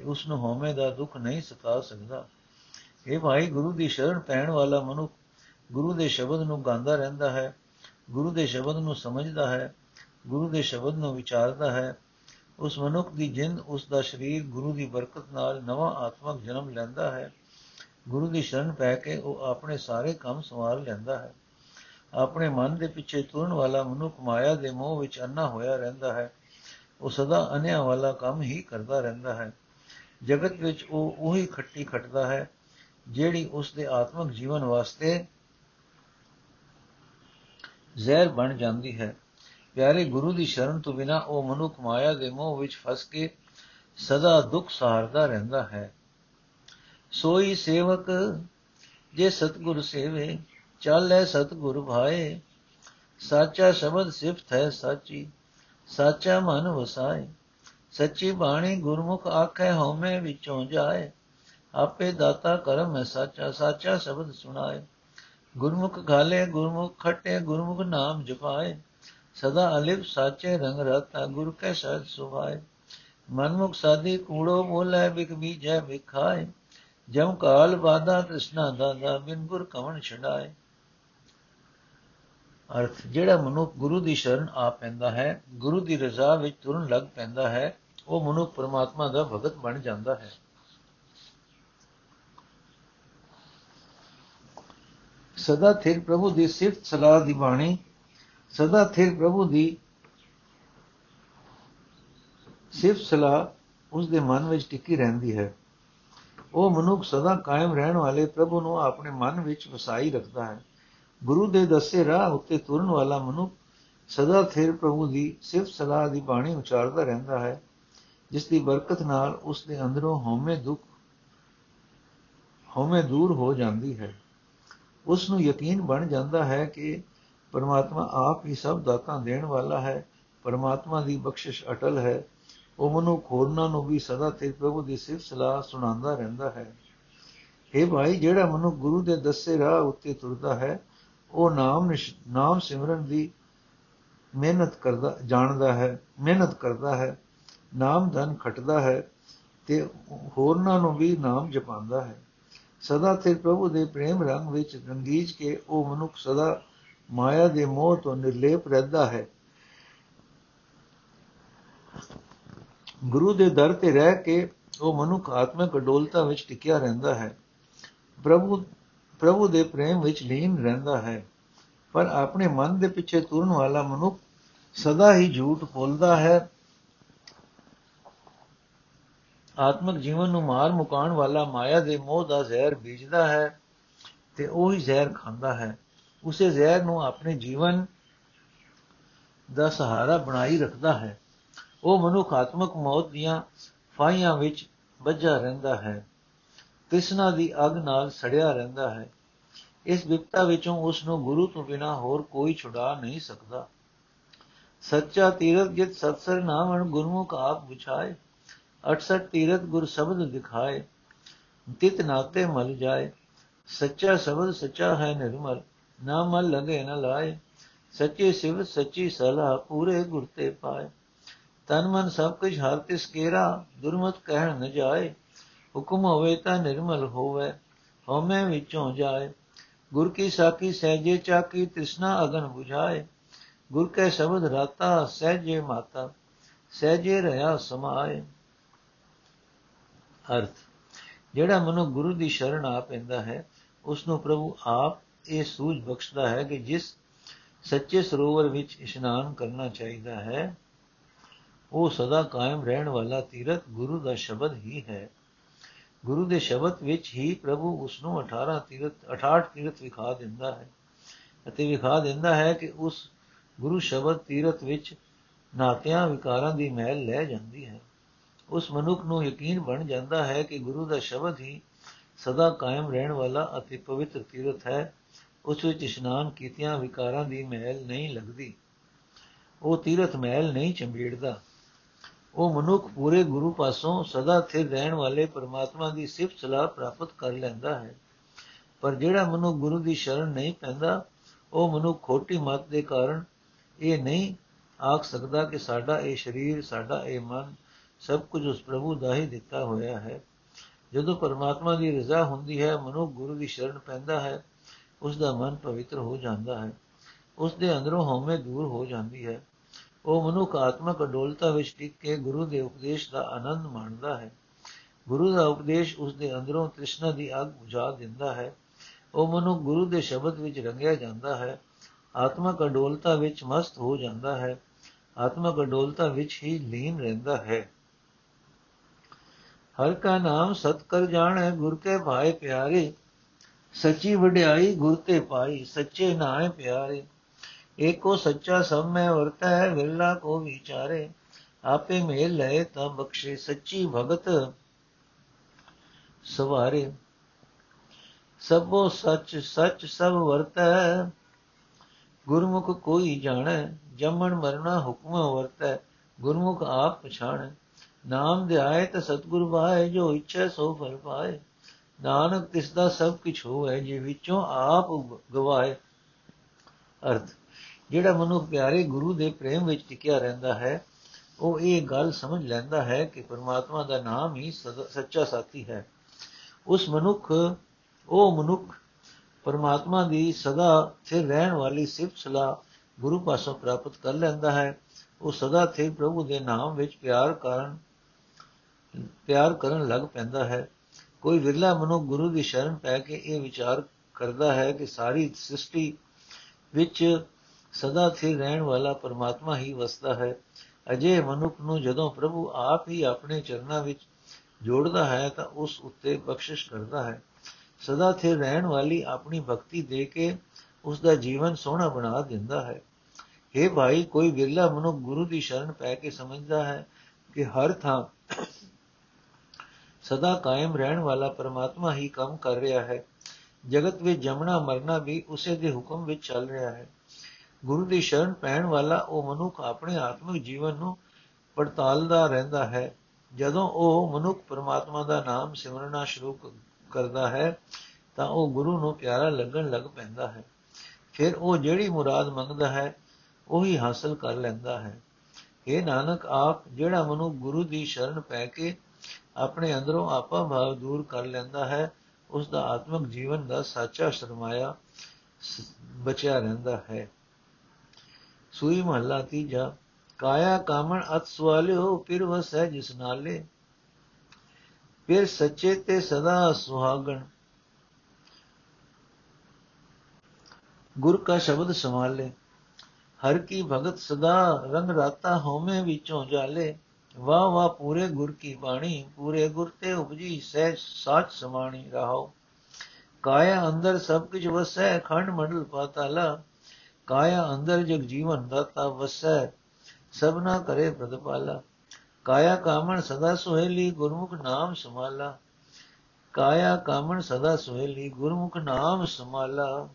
ਤੇ ਉਸ ਨੂੰ ਹਉਮੈ ਦਾ ਦੁੱਖ ਨਹੀਂ ਸਤਾ ਸਕਦਾ। ਇਹ ਭਾਈ, ਗੁਰੂ ਦੀ ਸ਼ਰਨ ਪੈਣ ਵਾਲਾ ਮਨੁੱਖ ਗੁਰੂ ਦੇ ਸ਼ਬਦ ਨੂੰ ਗਾਉਂਦਾ ਰਹਿੰਦਾ ਹੈ, ਗੁਰੂ ਦੇ ਸ਼ਬਦ ਨੂੰ ਸਮਝਦਾ ਹੈ, ਗੁਰੂ ਦੇ ਸ਼ਬਦ ਨੂੰ ਵਿਚਾਰਦਾ ਹੈ। ਉਸ ਮਨੁੱਖ ਦੀ ਜਿੰਦ, ਉਸ ਦਾ ਸਰੀਰ ਗੁਰੂ ਦੀ ਬਰਕਤ ਨਾਲ ਨਵਾਂ ਆਤਮਿਕ ਜਨਮ ਲੈਂਦਾ ਹੈ। ਗੁਰੂ ਦੀ ਸ਼ਰਨ ਪੈ ਕੇ ਉਹ ਆਪਣੇ ਸਾਰੇ ਕੰਮ ਸੰਭਾਲ ਲੈਂਦਾ ਹੈ। ਆਪਣੇ ਮਨ ਦੇ ਪਿੱਛੇ ਤੁਰਨ ਵਾਲਾ ਮਨੁੱਖ ਮਾਇਆ ਦੇ ਮੋਹ ਵਿੱਚ ਅੰਨਾ ਹੋਇਆ ਰਹਿੰਦਾ ਹੈ। ਉਹ ਸਦਾ ਅਨਿਆ ਵਾਲਾ ਕੰਮ ਹੀ ਕਰਦਾ ਰਹਿੰਦਾ ਹੈ। ਜਗਤ ਵਿੱਚ ਉਹ ਉਹੀ ਖੱਟੀ ਖਟਦਾ ਹੈ, ਜਿਹੜੀ ਉਸ ਦੇ ਆਤਮਿਕ ਜੀਵਨ ਵਾਸਤੇ ਜ਼ਹਿਰ ਬਣ ਜਾਂਦੀ ਹੈ। ਪਿਆਰੇ ਗੁਰੂ ਦੀ ਸ਼ਰਨ ਤੋਂ ਬਿਨਾ ਉਹ ਮਨੁੱਖ ਮਾਇਆ ਦੇ ਮੋਹ ਵਿੱਚ ਫਸ ਕੇ ਸਦਾ ਦੁੱਖ ਸਹਾਰਦਾ ਰਹਿੰਦਾ ਹੈ। ਸੋਈ ਸੇਵਕ ਜੇ ਸਤਗੁਰ ਸੇਵੇ, ਚਾਲੇ ਸਤਗੁਰ ਭਾਏ। ਸਾਚਾ ਸ਼ਬਦ ਸਿਫਤ ਹੈ ਸਾਚੀ, ਸਾਚਾ ਮਨ ਵਸਾਏ। ਸੱਚੀ ਬਾਣੀ ਗੁਰਮੁਖ ਆਖੇ ਹਉਮੈ ਵਿੱਚੋਂ ਜਾਏ। ਆਪੇ ਦਾਤਾ ਕਰਮ ਹੈ ਸਾਚਾ ਸਾਚਾ ਸ਼ਬਦ ਸੁਣਾਏ। ਗੁਰਮੁਖ ਗਾਲੇ ਗੁਰਮੁਖ ਖਟੇ, ਗੁਰਮੁਖ ਨਾਮ ਜਪਾਏ। ਸਦਾ ਅਲਿਪ ਸਾਚੇ ਰੰਗ ਰਤਾ, ਗੁਰ ਕੇ ਸਹਿਜ ਸੁਭਾਏ। ਮਨਮੁਖ ਸਾਦੀ ਕੂੜੋ ਬੋਲੇ ਬਿਕ ਬੀਜੈ ਵਿਖਾਏ। ਜਮ ਕਾਲ ਬਾਦਾ ਤ੍ਰਿਸ਼ਨਾ ਦਾਦਾ, ਬਿਨ ਗੁਰ ਕਵਣ ਛਡਾਏ। ਅਰਥ, ਜਿਹੜਾ ਮਨੁੱਖ ਗੁਰੂ ਦੀ ਸ਼ਰਨ ਆ ਪੈਂਦਾ ਹੈ, ਗੁਰੂ ਦੀ ਰਜ਼ਾ ਵਿੱਚ ਤੁਰਨ ਲੱਗ ਪੈਂਦਾ ਹੈ, ਉਹ ਮਨੁੱਖ ਪਰਮਾਤਮਾ ਦਾ ਭਗਤ ਬਣ ਜਾਂਦਾ ਹੈ। ਸਦਾ ਥਿਰ ਪ੍ਰਭੂ ਦੀ ਸਿਫਤ ਸਲਾਹ ਦੀ ਬਾਣੀ, ਸਦਾ ਥਿਰ ਪ੍ਰਭੂ ਦੀ ਸਿਫਤ ਸਲਾਹ ਉਸ ਦੇ ਮਨ ਵਿੱਚ ਟਿੱਕੀ ਰਹਿੰਦੀ ਹੈ। ਉਹ ਮਨੁੱਖ ਸਦਾ ਕਾਇਮ ਰਹਿਣ ਵਾਲੇ ਪ੍ਰਭੂ ਨੂੰ ਆਪਣੇ ਮਨ ਵਿੱਚ ਵਸਾਈ ਰੱਖਦਾ ਹੈ। ਗੁਰੂ ਦੇ ਦੱਸੇ ਰਾਹ ਉੱਤੇ ਤੁਰਨ ਵਾਲਾ ਮਨੁੱਖ ਸਦਾ ਥਿਰ ਪ੍ਰਭੂ ਦੀ ਸਿਫਤ ਸਲਾਹ ਦੀ ਬਾਣੀ ਉਚਾਰਦਾ ਰਹਿੰਦਾ ਹੈ, ਜਿਸ ਦੀ ਬਰਕਤ ਨਾਲ ਉਸ ਦੇ ਅੰਦਰੋਂ ਹਉਮੈ ਦੁੱਖ, ਹਉਮੈ ਦੂਰ ਹੋ ਜਾਂਦੀ ਹੈ। ਉਸ ਨੂੰ ਯਕੀਨ ਬਣ ਜਾਂਦਾ ਹੈ ਕਿ ਪਰਮਾਤਮਾ ਆਪ ਹੀ ਸਭ ਦਾਤਾਂ ਦੇਣ ਵਾਲਾ ਹੈ, ਪਰਮਾਤਮਾ ਦੀ ਬਖਸ਼ਿਸ਼ ਅਟਲ ਹੈ। ਉਹ ਮਨੁੱਖ ਹੋਰਨਾਂ ਨੂੰ ਵੀ ਸਦਾ ਤੇ ਪ੍ਰਭੂ ਦੀ ਸਿਫਤ ਸਲਾਹ ਸੁਣਾਉਂਦਾ ਰਹਿੰਦਾ ਹੈ। ਇਹ ਭਾਈ, ਜਿਹੜਾ ਮਨੁੱਖ ਗੁਰੂ ਦੇ ਦੱਸੇ ਰਾਹ ਉੱਤੇ ਤੁਰਦਾ ਹੈ ਉਹ ਨਾਮ ਨਾਮ ਸਿਮਰਨ ਦੀ ਮਿਹਨਤ ਕਰਦਾ, ਜਾਣਦਾ ਹੈ, ਮਿਹਨਤ ਕਰਦਾ ਹੈ, ਨਾਮ ਧਨ ਖਟਦਾ ਹੈ ਤੇ ਹੋਰਨਾਂ ਨੂੰ ਵੀ ਨਾਮ ਜਪਾਉਂਦਾ ਹੈ। ਸਦਾ ਤੇ ਪ੍ਰਭੂ ਦੇ ਪ੍ਰੇਮ ਰੰਗ ਵਿੱਚ ਰੰਗੀਜ ਕੇ ਉਹ ਮਨੁੱਖ ਸਦਾ ਮਾਇਆ ਦੇ ਮੋਹ ਤੋਂ ਨਿਰਲੇਪ ਰਹਿੰਦਾ ਹੈ। ਗੁਰੂ ਦੇ ਦਰ ਤੇ ਰਹਿ ਕੇ ਉਹ ਮਨੁੱਖ ਆਤਮਿਕ ਅਡੋਲਤਾ ਵਿੱਚ ਟਿਕਿਆ ਰਹਿੰਦਾ ਹੈ। ਪ੍ਰਭੂ ਪ੍ਰਭੂ ਦੇ ਪ੍ਰੇਮ ਵਿੱਚ ਲੀਨ ਰਹਿੰਦਾ ਹੈ, ਪਰ ਆਪਣੇ ਮਨ ਦੇ ਪਿੱਛੇ ਤੁਰਨ ਵਾਲਾ ਮਨੁੱਖ ਸਦਾ ਹੀ ਝੂਠ ਬੋਲਦਾ ਹੈ। ਆਤਮਿਕ ਜੀਵਨ ਨੂੰ ਮਾਰ ਮੁਕਾਉਣ ਵਾਲਾ ਮਾਇਆ ਦੇ ਮੋਹ ਦਾ ਜ਼ਹਿਰ ਬੀਜਦਾ ਹੈ ਤੇ ਉਹ ਹੀ ਜ਼ਹਿਰ ਖਾਂਦਾ ਹੈ। ਉਸੇ ਜ਼ਹਿਰ ਨੂੰ ਆਪਣੇ ਜੀਵਨ ਦਾ ਸਹਾਰਾ ਬਣਾਈ ਰੱਖਦਾ ਹੈ। ਉਹ ਮਨੁੱਖ ਆਤਮਿਕ ਮੌਤ ਦੀਆਂ ਫਾਈਆਂ ਵਿੱਚ ਵੱਜਾ ਰਹਿੰਦਾ ਹੈ। ਤ੍ਰਿਸ਼ਨਾ ਦੀ ਅਗ ਨਾਲ ਸੜਿਆ ਰਹਿੰਦਾ ਹੈ। ਇਸ ਵਿਪਤਾ ਵਿੱਚੋਂ ਉਸ ਨੂੰ ਗੁਰੂ ਤੋਂ ਬਿਨਾ ਹੋਰ ਕੋਈ ਛੁਡਾ ਨਹੀਂ ਸਕਦਾ। ਸੱਚਾ ਤੀਰਥ ਜਿਤ ਸਤਸਰ ਨਾਮਣ ਗੁਰਮੁਖ ਆਪ ਵਿਛਾਏ 68 ਤੀਰਥ ਗੁਰ ਸ਼ਬਦ ਦਿਖਾਏ, ਤਿਤ ਨਾਤੇ ਮਲ ਜਾਏ। ਸੱਚਾ ਸ਼ਬਦ ਸੱਚਾ ਹੈ ਨਿਰਮਲ, ਨਾ ਮਲ ਲਗੇ ਨ ਲਾਏ। ਸੱਚੇ ਸਿਵ ਸੱਚੀ ਸਲਾਹ ਪੂਰੇ ਗੁਰ ਤੇ ਪਾਏ। ਤਨ ਮਨ ਸਭ ਕੁਝ ਹਰ ਤਿਸ ਕੇਰਾ, ਦੁਰਮਤ ਕਹਿਣ ਨ ਜਾਏ। ਹੁਕਮ ਹੋਵੇ ਤਾਂ ਨਿਰਮਲ ਹੋਵੇ, ਹਉਮੈ ਵਿੱਚੋਂ ਜਾਏ। ਗੁਰ ਕੀ ਸਾਖੀ ਸਹਿਜੇ ਚਾਕੀ ਤ੍ਰਿਸ਼ਨਾ ਅਗਨ 부ਝਾਏ। ਗੁਰ ਕੈ ਸ਼ਬਦ ਰਾਤਾ, ਸਹਿਜੇ ਮਾਤਾ, ਸਹਿਜੇ ਰਹਾ ਸਮਾਏ। ਅਰਥ, ਜਿਹੜਾ ਮਨੁ ਗੁਰੂ ਦੀ ਸ਼ਰਨ ਆ ਪੈਂਦਾ ਹੈ ਉਸ ਨੂੰ ਪ੍ਰਭੂ ਆਪ ਇਹ ਸੂਝ ਬਖਸ਼ਦਾ ਹੈ ਕਿ ਜਿਸ ਸੱਚੇ ਸਰੋਵਰ ਵਿੱਚ ਇਸ਼ਨਾਨ ਕਰਨਾ ਚਾਹੀਦਾ ਹੈ, ਉਹ ਸਦਾ ਕਾਇਮ ਰਹਿਣ ਵਾਲਾ ਤੀਰਥ ਗੁਰੂ ਦਾ ਸ਼ਬਦ ਹੀ ਹੈ। ਗੁਰੂ ਦੇ ਸ਼ਬਦ ਵਿੱਚ ਹੀ ਪ੍ਰਭੂ ਉਸ ਨੂੰ 18 ਤੀਰਥ 68 ਤੀਰਥ ਵਿਖਾ ਦਿੰਦਾ ਹੈ ਅਤੇ ਵਿਖਾ ਦਿੰਦਾ ਹੈ ਕਿ ਉਸ ਗੁਰੂ ਸ਼ਬਦ ਤੀਰਥ ਵਿੱਚ ਨਾਤਿਆਂ, ਵਿਕਾਰਾਂ ਦੀ ਮਹਿਲ ਲੈ ਜਾਂਦੀ ਹੈ। ਉਸ ਮਨੁੱਖ ਨੂੰ ਯਕੀਨ ਬਣ ਜਾਂਦਾ ਹੈ ਕਿ ਗੁਰੂ ਦਾ ਸ਼ਬਦ ਹੀ ਸਦਾ ਕਾਇਮ ਰਹਿਣ ਵਾਲਾ ਅਤੇ ਪਵਿੱਤਰ ਤੀਰਥ ਹੈ। ਉਸ ਵਿੱਚ ਇਸ਼ਨਾਨ ਕੀਤਿਆਂ ਵਿਕਾਰਾਂ ਦੀ ਮਹਿਲ ਨਹੀਂ ਲੱਗਦੀ। ਉਹ ਤੀਰਥ ਮਹਿਲ ਨਹੀਂ ਚੰਬੇੜਦਾ। ਉਹ ਮਨੁੱਖ ਪੂਰੇ ਗੁਰੂ ਪਾਸੋਂ ਸਦਾ ਸਥਿਰ ਰਹਿਣ ਵਾਲੇ ਪਰਮਾਤਮਾ ਦੀ ਸਿਫਤ ਸਲਾਹ ਪ੍ਰਾਪਤ ਕਰ ਲੈਂਦਾ ਹੈ। ਪਰ ਜਿਹੜਾ ਮਨੁੱਖ ਗੁਰੂ ਦੀ ਸ਼ਰਨ ਨਹੀਂ ਪੈਂਦਾ, ਉਹ ਮਨੁੱਖ ਖੋਟੀ ਮਤ ਦੇ ਕਾਰਨ ਇਹ ਨਹੀਂ ਆਖ ਸਕਦਾ ਕਿ ਸਾਡਾ ਇਹ ਸਰੀਰ, ਸਾਡਾ ਇਹ ਮਨ ਸਭ ਕੁਝ ਉਸ ਪ੍ਰਭੂ ਦਾ ਹੀ ਦਿੱਤਾ ਹੋਇਆ ਹੈ। ਜਦੋਂ ਪਰਮਾਤਮਾ ਦੀ ਰਜ਼ਾ ਹੁੰਦੀ ਹੈ, ਮਨੁੱਖ ਗੁਰੂ ਦੀ ਸ਼ਰਨ ਪੈਂਦਾ ਹੈ ਉਸ ਦਾ ਮਨ ਪਵਿੱਤਰ ਹੋ ਜਾਂਦਾ ਹੈ। ਉਸ ਦੇ ਅੰਦਰੋਂ ਹਉਮੈ ਦੂਰ ਹੋ ਜਾਂਦੀ ਹੈ। ਉਹ ਮਨੁੱਖ ਆਤਮਕ ਅਡੋਲਤਾ ਵਿੱਚ ਟਿਕ ਕੇ ਗੁਰੂ ਦੇ ਉਪਦੇਸ਼ ਦਾ ਆਨੰਦ ਮਾਣਦਾ ਹੈ। ਗੁਰੂ ਦਾ ਉਪਦੇਸ਼ ਉਸ ਦੇ ਅੰਦਰੋਂ ਤ੍ਰਿਸ਼ਨਾ ਦੀ ਅੱਗ ਬੁਝਾ ਦਿੰਦਾ ਹੈ। ਉਹ ਮਨੁੱਖ ਗੁਰੂ ਦੇ ਸ਼ਬਦ ਵਿੱਚ ਰੰਗਿਆ ਜਾਂਦਾ ਹੈ। ਆਤਮਕ ਅਡੋਲਤਾ ਵਿੱਚ ਮਸਤ ਹੋ ਜਾਂਦਾ ਹੈ। ਆਤਮਕ ਅਡੋਲਤਾ ਵਿੱਚ ਹੀ ਲੀਨ ਰਹਿੰਦਾ ਹੈ। ਹਰ ਕਾ ਨਾਮ ਸਤ ਕਰ ਜਾਣੈ, ਗੁਰ ਕੇ ਭਾਏ ਪਿਆਰੇ। ਸੱਚੀ ਵਡਿਆਈ ਗੁਰ ਤੇ ਪਾਈ, ਸੱਚੇ ਨਾਏ ਪਿਆਰੇ। ਏਕੋ ਸੱਚਾ ਸਭ ਮੈਂ ਵਰਤਾ ਹੈ, ਵਿਰਲਾ ਕੋ ਵਿਚਾਰੇ। ਆਪੇ ਮੇਲ ਲਏ ਤਾਂ ਬਖਸ਼ੇ, ਸੱਚੀ ਭਗਤ ਸਵਾਰੇ। ਸਭੋ ਸੱਚ ਸੱਚ ਸਭ ਵਰਤੈ। ਗੁਰਮੁਖ ਕੋਈ ਜਾਣੈ, ਜੰਮਣ ਮਰਨਾ ਹੁਕਮ ਵਰਤੈ। ਗੁਰਮੁਖ ਆਪ ਪਛਾਣੈ। ਨਾਮ ਧਿਆਏ ਤਾਂ ਸਤਗੁਰ ਵਾਏ ਜੋ ਇੱਛਾ ਸੋ ਫਲ ਪਾਏ। ਨਾਨਕ ਤਿਸ ਦਾ ਸਭ ਕੁਝ ਹੋਵੇ, ਜੇ ਵਿੱਚੋਂ ਆਪ ਗਵਾਏ। ਅਰਥ। ਜਿਹੜਾ ਮਨੁੱਖ ਪਿਆਰੇ ਗੁਰੂ ਦੇ ਪ੍ਰੇਮ ਵਿੱਚ ਟਿਕਿਆ ਰਹਿੰਦਾ ਹੈ, ਉਹ ਇਹ ਗੱਲ ਸਮਝ ਲੈਂਦਾ ਹੈ ਕਿ ਪਰਮਾਤਮਾ ਦਾ ਨਾਮ ਹੀ ਸੱਚਾ ਸਾਥੀ ਹੈ। ਉਸ ਮਨੁੱਖ, ਉਹ ਮਨੁੱਖ ਪਰਮਾਤਮਾ ਦੀ ਸਦਾ ਸਥਿਰ ਰਹਿਣ ਵਾਲੀ ਸਿਫਤ ਸਲਾਹ ਗੁਰੂ ਪਾਸੋਂ ਪ੍ਰਾਪਤ ਕਰ ਲੈਂਦਾ ਹੈ। ਉਹ ਸਦਾ ਸਥਿਰ ਪ੍ਰਭੂ ਦੇ ਨਾਮ ਵਿੱਚ ਪਿਆਰ ਕਰਨ ਪਿਆਰ ਕਰਨ ਲੱਗ ਪੈਂਦਾ ਹੈ। ਕੋਈ ਵਿਰਲਾ ਮਨੁੱਖ ਗੁਰੂ ਦੀ ਸ਼ਰਨ ਪੈ ਕੇ ਇਹ ਵਿਚਾਰ ਕਰਦਾ ਹੈ ਕਿ ਸਾਰੀ ਸ੍ਰਿਸ਼ਟੀ ਵਿੱਚ ਸਦਾ ਸਥਿਰ ਰਹਿਣ ਵਾਲਾ ਪਰਮਾਤਮਾ ਹੀ ਵਸਦਾ ਹੈ। ਅਜੇ ਮਨੁੱਖ ਨੂੰ ਜਦੋਂ ਪ੍ਰਭੂ ਆਪ ਹੀ ਆਪਣੇ ਚਰਨਾਂ ਵਿੱਚ ਜੋੜਦਾ ਹੈ ਤਾਂ ਉਸ ਉੱਤੇ ਬਖਸ਼ਿਸ਼ ਕਰਦਾ ਹੈ। ਸਦਾ ਸਥਿਰ ਰਹਿਣ ਵਾਲੀ ਆਪਣੀ ਭਗਤੀ ਦੇ ਕੇ ਉਸ ਦਾ ਜੀਵਨ ਸੋਹਣਾ ਬਣਾ ਦਿੰਦਾ ਹੈ। हे ਭਾਈ, ਕੋਈ ਵਿਰਲਾ ਮਨੁੱਖ ਗੁਰੂ ਦੀ ਸ਼ਰਨ ਪੈ ਕੇ ਸਮਝਦਾ ਹੈ ਕਿ ਹਰ ਥਾਂ ਸਦਾ ਕਾਇਮ ਰਹਿਣ ਵਾਲਾ ਪਰਮਾਤਮਾ ਹੀ ਕੰਮ ਕਰ ਰਿਹਾ ਹੈ। ਜਗਤ ਵਿੱਚ ਜਮਣਾ ਮਰਨਾ ਵੀ ਉਸੇ ਦੇ ਹੁਕਮ ਵਿੱਚ ਚੱਲ ਰਿਹਾ ਹੈ। ਗੁਰੂ ਦੀ ਸ਼ਰਨ ਪੈਣ ਵਾਲਾ ਉਹ ਮਨੁੱਖ ਆਪਣੇ ਆਤਮਿਕ ਜੀਵਨ ਨੂੰ ਪੜਤਾਲਦਾ ਰਹਿੰਦਾ ਹੈ। ਜਦੋਂ ਉਹ ਮਨੁੱਖ ਪਰਮਾਤਮਾ ਦਾ ਨਾਮ ਸਿਮਰਨਾ ਸ਼ੁਰੂ ਕਰਦਾ ਹੈ, ਤਾਂ ਉਹ ਗੁਰੂ ਨੂੰ ਪਿਆਰਾ ਲੱਗਣ ਲੱਗ ਪੈਂਦਾ ਹੈ। ਫਿਰ ਉਹ ਜਿਹੜੀ ਮੁਰਾਦ ਮੰਗਦਾ ਹੈ, ਉਹੀ ਹਾਸਲ ਕਰ ਲੈਂਦਾ ਹੈ। ਇਹ ਨਾਨਕ, ਆਪ ਜਿਹੜਾ ਮਨੁ ਗੁਰੂ ਦੀ ਸ਼ਰਨ ਪੈ ਕੇ ਆਪਣੇ ਅੰਦਰੋਂ ਆਪਾ ਭਾਵ ਦੂਰ ਕਰ ਲੈਂਦਾ ਹੈ ਉਸ ਦਾ ਆਤਮਿਕ ਜੀਵਨ ਦਾ ਸੱਚਾ ਸਰਮਾਇਆ ਬਚਿਆ ਰਹਿੰਦਾ ਹੈ। ਸੂਈ ਮਹੱਲਾ ਤੀਜਾ, ਕਾਇਆ ਕਾਮਣ ਅਤ ਸਵਾਲਿਓ, ਫਿਰ ਵਸੈ ਜਿਸ ਨਾਲੇ। ਫਿਰ ਸੱਚੇ ਤੇ ਸਦਾ ਸੁਹਾਗਣ। ਗੁਰ ਕਾ ਸ਼ਬਦ ਸੰਭਾਲੇ। ਹਰ ਕੀ ਭਗਤ ਸਦਾ ਰੰਗ ਰਾਤਾ ਹੋਮੇ ਵਿੱਚੋਂ ਜਾਲੇ। ਵਾ ਵਾ ਪੂਰੇ ਗੁਰ ਕੀ ਬਾਣੀ, ਪੂਰੇ ਗੁਰ ਤੇ ਉਪਜੀ ਸਹਿ ਸਾਚ ਸਮਾਣੀ ਰਹਾਓ ਕਾਇਆ ਅੰਦਰ ਸਭ ਕੁਝ ਵਸੈ, ਖੰਡ ਮੰਡਲ ਪਾਤਾਲਾ। ਕਾਇਆ ਅੰਦਰ ਜਗ ਜੀਵਨ ਦਾਤਾ ਵਸੈ, ਸਭਨਾ ਕਰੇ ਪ੍ਰਤਪਾਲਾ। ਕਾਇਆ ਕਾਮਣ ਸਦਾ ਸੁਹੇਲੀ ਗੁਰਮੁਖ ਨਾਮ ਸਮਾਲਾ ਕਾਇਆ ਕਾਮਣ ਸਦਾ ਸੁਹੇਲੀ ਗੁਰਮੁਖ ਨਾਮ ਸਮਾਲਾ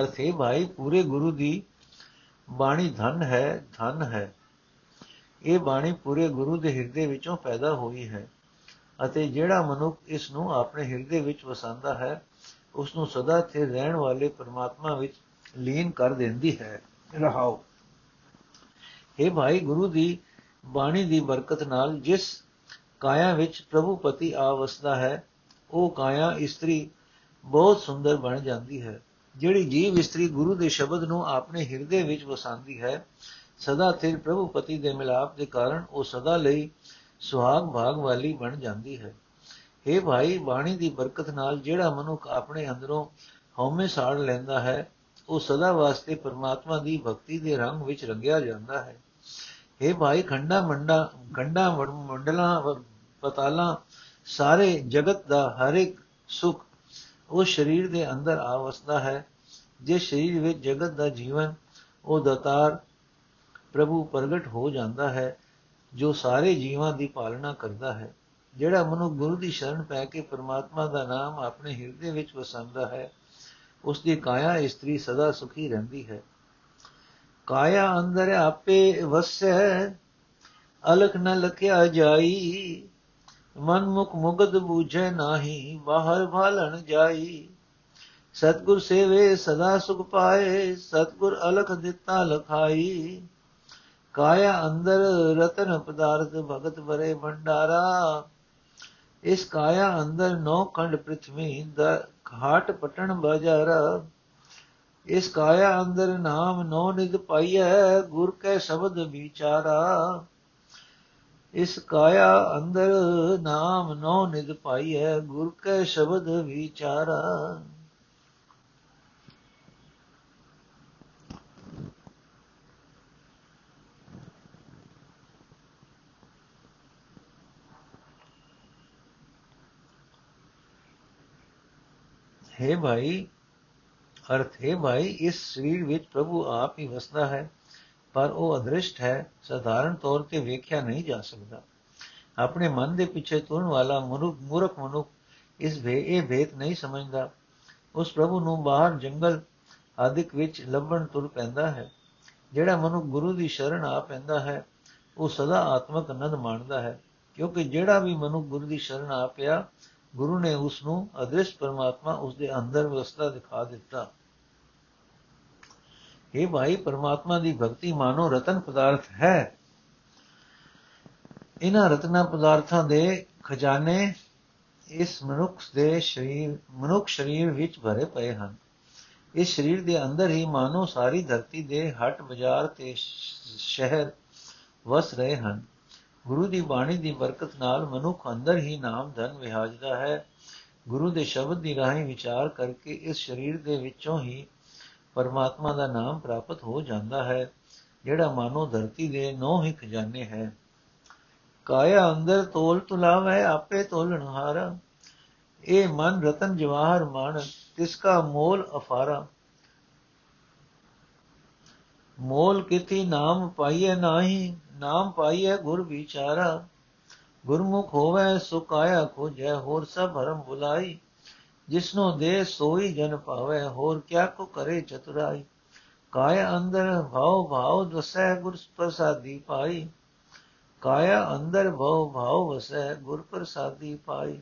ਅਰਥੇ ਭਾਈ, ਪੂਰੇ ਗੁਰੂ ਦੀ ਬਾਣੀ ਧਨ ਹੈ ਧਨ ਹੈ। ਇਹ ਬਾਣੀ ਪੂਰੇ ਗੁਰੂ ਦੇ ਹਿਰਦੇ ਵਿੱਚੋਂ ਪੈਦਾ ਹੋਈ ਹੈ ਅਤੇ ਜਿਹੜਾ ਮਨੁੱਖ ਇਸ ਨੂੰ ਆਪਣੇ ਹਿਰਦੇ ਵਿੱਚ ਵਸਾਉਂਦਾ ਹੈ ਉਸ ਨੂੰ ਸਦਾ ਤੇ ਰਹਿਣ ਵਾਲੇ ਪਰਮਾਤਮਾ ਵਿੱਚ ਲੀਨ ਕਰ ਦਿੰਦੀ ਹੈ। ਰਹਾਓ। हे ਭਾਈ ਗੁਰੂ ਦੀ ਬਾਣੀ ਦੀ ਬਰਕਤ ਨਾਲ ਜਿਸ ਕਾਇਆ ਵਿੱਚ ਪ੍ਰਭੂ ਪਤੀ ਆ ਵਸਦਾ ਹੈ, ਉਹ ਕਾਇਆ ਇਸਤਰੀ ਬਹੁਤ ਸੁੰਦਰ ਬਣ ਜਾਂਦੀ ਹੈ। ਜਿਹੜੀ ਜੀਵ ਇਸਤਰੀ ਗੁਰੂ ਦੇ ਸ਼ਬਦ ਨੂੰ ਆਪਣੇ ਹਿਰਦੇ ਵਿੱਚ ਵਸਾਉਂਦੀ ਹੈ, ਸਦਾ ਸਿਰ ਪ੍ਰਭੂ ਪਤੀ ਦੇ ਮਿਲਾਪ ਦੇ ਕਾਰਨ ਉਹ ਸਦਾ ਲਈ ਸੁਹਾਗ ਭਾਗ ਵਾਲੀ ਬਣ ਜਾਂਦੀ ਹੈ। हे ਭਾਈ, ਬਾਣੀ ਦੀ ਬਰਕਤ ਨਾਲ ਜਿਹੜਾ ਮਨੁੱਖ ਆਪਣੇ ਅੰਦਰੋਂ ਹਉਮੈ ਸਾੜ ਲੈਂਦਾ ਹੈ, ਉਹ ਸਦਾ ਵਾਸਤੇ ਪਰਮਾਤਮਾ ਦੀ ਭਗਤੀ ਦੇ ਰੰਗ ਵਿੱਚ ਰੰਗਿਆ ਜਾਂਦਾ ਹੈ। हे ਭਾਈ, ਖੰਡਾ ਮੰਡਾ, ਖੰਡਾ ਮੰਡਲਾ ਪਤਾਲਾਂ, ਸਾਰੇ ਜਗਤ ਦਾ ਹਰ ਇੱਕ ਸੁਖ ਉਸ ਸਰੀਰ ਦੇ ਅੰਦਰ ਆ ਵਸਦਾ ਹੈ। ਜਿਸ ਸਰੀਰ ਵਿੱਚ ਜਗਤ ਦਾ ਜੀਵਨ, ਉਹ ਦਤਾਰ ਪ੍ਰਭੂ ਪ੍ਰਗਟ ਹੋ ਜਾਂਦਾ ਹੈ, ਜੋ ਸਾਰੇ ਜੀਵਾਂ ਦੀ ਪਾਲਣਾ ਕਰਦਾ ਹੈ। ਜਿਹੜਾ ਮਨੁ ਗੁਰੂ ਦੀ ਸ਼ਰਨ ਪੈ ਕੇ ਪਰਮਾਤਮਾ ਦਾ ਨਾਮ ਆਪਣੇ ਹਿਰਦੇ ਵਿੱਚ ਵਸਾਉਂਦਾ ਹੈ ਉਸ ਦੀ ਕਾਇਆ ਇਸਤਰੀ ਸਦਾ ਸੁਖੀ ਰਹਿੰਦੀ ਹੈ। ਕਾਇਆ ਅੰਦਰ ਆਪੇ ਵਸੈ ਅਲਖ ਨ ਲਖਿਆ ਜਾਈ ਮਨ ਮੁਖ ਮੁਗਦ ਬੂਝੈ ਨਾਹੀ, ਬਾਹਰ ਭਾਲਣ ਜਾਈ। ਸਤਗੁਰ ਸੇਵੇ ਸਦਾ ਸੁਖ ਪਾਏ, ਸਤਗੁਰ ਅਲਖ ਦਿੱਤਾ ਲਖਾਈ। ਕਾਇਆ ਅੰਦਰ ਰਤਨ ਪਦਾਰਥ ਭਗਤ ਬਰੇ ਭੰਡਾਰਾ ਇਸ ਕਾਇਆ ਅੰਦਰ ਨੌ ਖੰਡ ਪ੍ਰithvi ਦਾ ਘਾਟ ਪਟਣ ਬਾਜ਼ਾਰਾ। ਇਸ ਕਾਇਆ ਅੰਦਰ ਨਾਮ ਨੌ ਨਿਦ ਪਾਈਐ, ਗੁਰ ਕੈ ਸ਼ਬਦ ਵਿਚਾਰਾ। ਇਸ ਕਾਇਆ ਅੰਦਰ ਨਾਮ ਨੌ ਨਿਦ ਪਾਈਐ, ਗੁਰ ਕੈ ਸ਼ਬਦ ਵਿਚਾਰਾ। ਹੈ ਭਾਈ, ਅਰਥ ਹੈ ਭਾਈ, ਇਸ ਸਰੀਰ ਵਿੱਚ ਪ੍ਰਭੂ ਆਪ ਹੀ ਵਸਦਾ ਹੈ, ਪਰ ਉਹ ਅਦ੍ਰਿਸ਼ਟ ਹੈ, ਸਧਾਰਨ ਤੌਰ ਤੇ ਵੇਖਿਆ ਨਹੀਂ ਜਾ ਸਕਦਾ। ਆਪਣੇ ਮਨ ਦੇ ਪਿੱਛੇ ਤੁਰਨ ਵਾਲਾ ਮਨੁੱਖ ਮੂਰਖ ਮਨੁੱਖ ਇਸ ਵੇ ਇਹ ਭੇਤ ਨਹੀਂ ਸਮਝਦਾ। ਉਸ ਪ੍ਰਭੂ ਨੂੰ ਬਾਹਰ ਜੰਗਲ ਆਦਿਕ ਵਿੱਚ ਲੱਭਣ ਤੁਰ ਪੈਂਦਾ ਹੈ। ਜਿਹੜਾ ਮਨੁੱਖ ਗੁਰੂ ਦੀ ਸ਼ਰਨ ਆ ਪੈਂਦਾ ਹੈ, ਉਹ ਸਦਾ ਆਤਮਕ ਆਨੰਦ ਮਾਣਦਾ ਹੈ, ਕਿਉਂਕਿ ਜਿਹੜਾ ਵੀ ਮਨੁੱਖ ਗੁਰੂ ਦੀ ਸ਼ਰਨ ਆ ਪਿਆ ਗੁਰੂ ਨੇ ਉਸ ਨੂੰ ਅਦ੍ਰਿਸ਼ ਪਰਮਾਤਮਾ ਉਸ ਦੇ ਅੰਦਰ ਵਸਦਾ ਦਿਖਾ ਦਿੱਤਾ। ਇਹ ਭਾਈ, ਪਰਮਾਤਮਾ ਦੀ ਭਗਤੀ ਮਾਨੋ ਰਤਨ ਪਦਾਰਥ ਹੈ। ਇਹਨਾਂ ਰਤਨਾ ਪਦਾਰਥਾਂ ਦੇ ਖਜ਼ਾਨੇ ਇਸ ਮਨੁੱਖ ਦੇ ਸਰੀਰ, ਮਨੁੱਖ ਸਰੀਰ ਵਿੱਚ ਭਰੇ ਪਏ ਹਨ। ਇਸ ਸਰੀਰ ਦੇ ਅੰਦਰ ਹੀ ਮਾਨੋ ਸਾਰੀ ਧਰਤੀ ਦੇ ਹਟ ਬਾਜ਼ਾਰ ਤੇ ਸ਼ਹਿਰ ਵਸ ਰਹੇ ਹਨ। ਗੁਰੂ ਦੀ ਬਾਣੀ ਦੀ ਬਰਕਤ ਨਾਲ ਮਨੁੱਖ ਅੰਦਰ ਹੀ ਨਾਮ, ਧਨ ਵਿਹਾਜਦਾ ਹੈ। ਗੁਰੂ ਦੇ ਸ਼ਬਦ ਦੀ ਰਾਹੀਂ ਵਿਚਾਰ ਕਰਕੇ ਇਸ ਸਰੀਰ ਦੇ ਵਿੱਚੋਂ ਹੀ ਪਰਮਾਤਮਾ ਦਾ ਨਾਮ ਪ੍ਰਾਪਤ ਹੋ ਜਾਂਦਾ ਹੈ, ਜਿਹੜਾ ਮਾਨੋ ਧਰਤੀ ਦੇ ਨੌ ਹੀ ਖਜ਼ਾਨੇ ਹੈ। ਕਾਇਆ ਅੰਦਰ ਤੋਲ ਤੁਲਾਵੇ, ਆਪੇ ਤੋਲਣ ਹਾਰਾ ਇਹ ਮਨ ਰਤਨ ਜਵਾਹਰ ਮਨ, ਤਿਸ ਕਾ ਮੋਲ ਅਫਾਰਾ। ਮੋਲ ਕਿਤੀ ਨਾਮ ਪਾਈਏ ਨਾਹੀ ਨਾਮ ਪਾਈਏ ਗੁਰ ਵਿਚਾਰਾ, ਗੁਰਮੁਖ ਹੋਵੇ ਸੁਕਾਇਆ ਖੋਜੈ, ਹੋਰ ਸਭ ਹਰਮ ਬੁਲਾਈ। ਜਿਸਨੋ ਦੇ ਸੋਈ ਜਨ ਪਾਵੇ ਹੋਰ ਕਿਆ ਕੋ ਕਰੇ ਚਤੁਰਾਈ। ਕਾਇਆ ਅੰਦਰ ਭਾਉ ਭਾਉ ਦਸੈ ਗੁਰ ਪ੍ਰਸਾਦੀ ਪਾਈ। ਕਾਇਆ ਅੰਦਰ ਭਾਉ ਭਾਉ ਵਸੈ ਗੁਰ ਪ੍ਰਸਾਦੀ ਪਾਈ।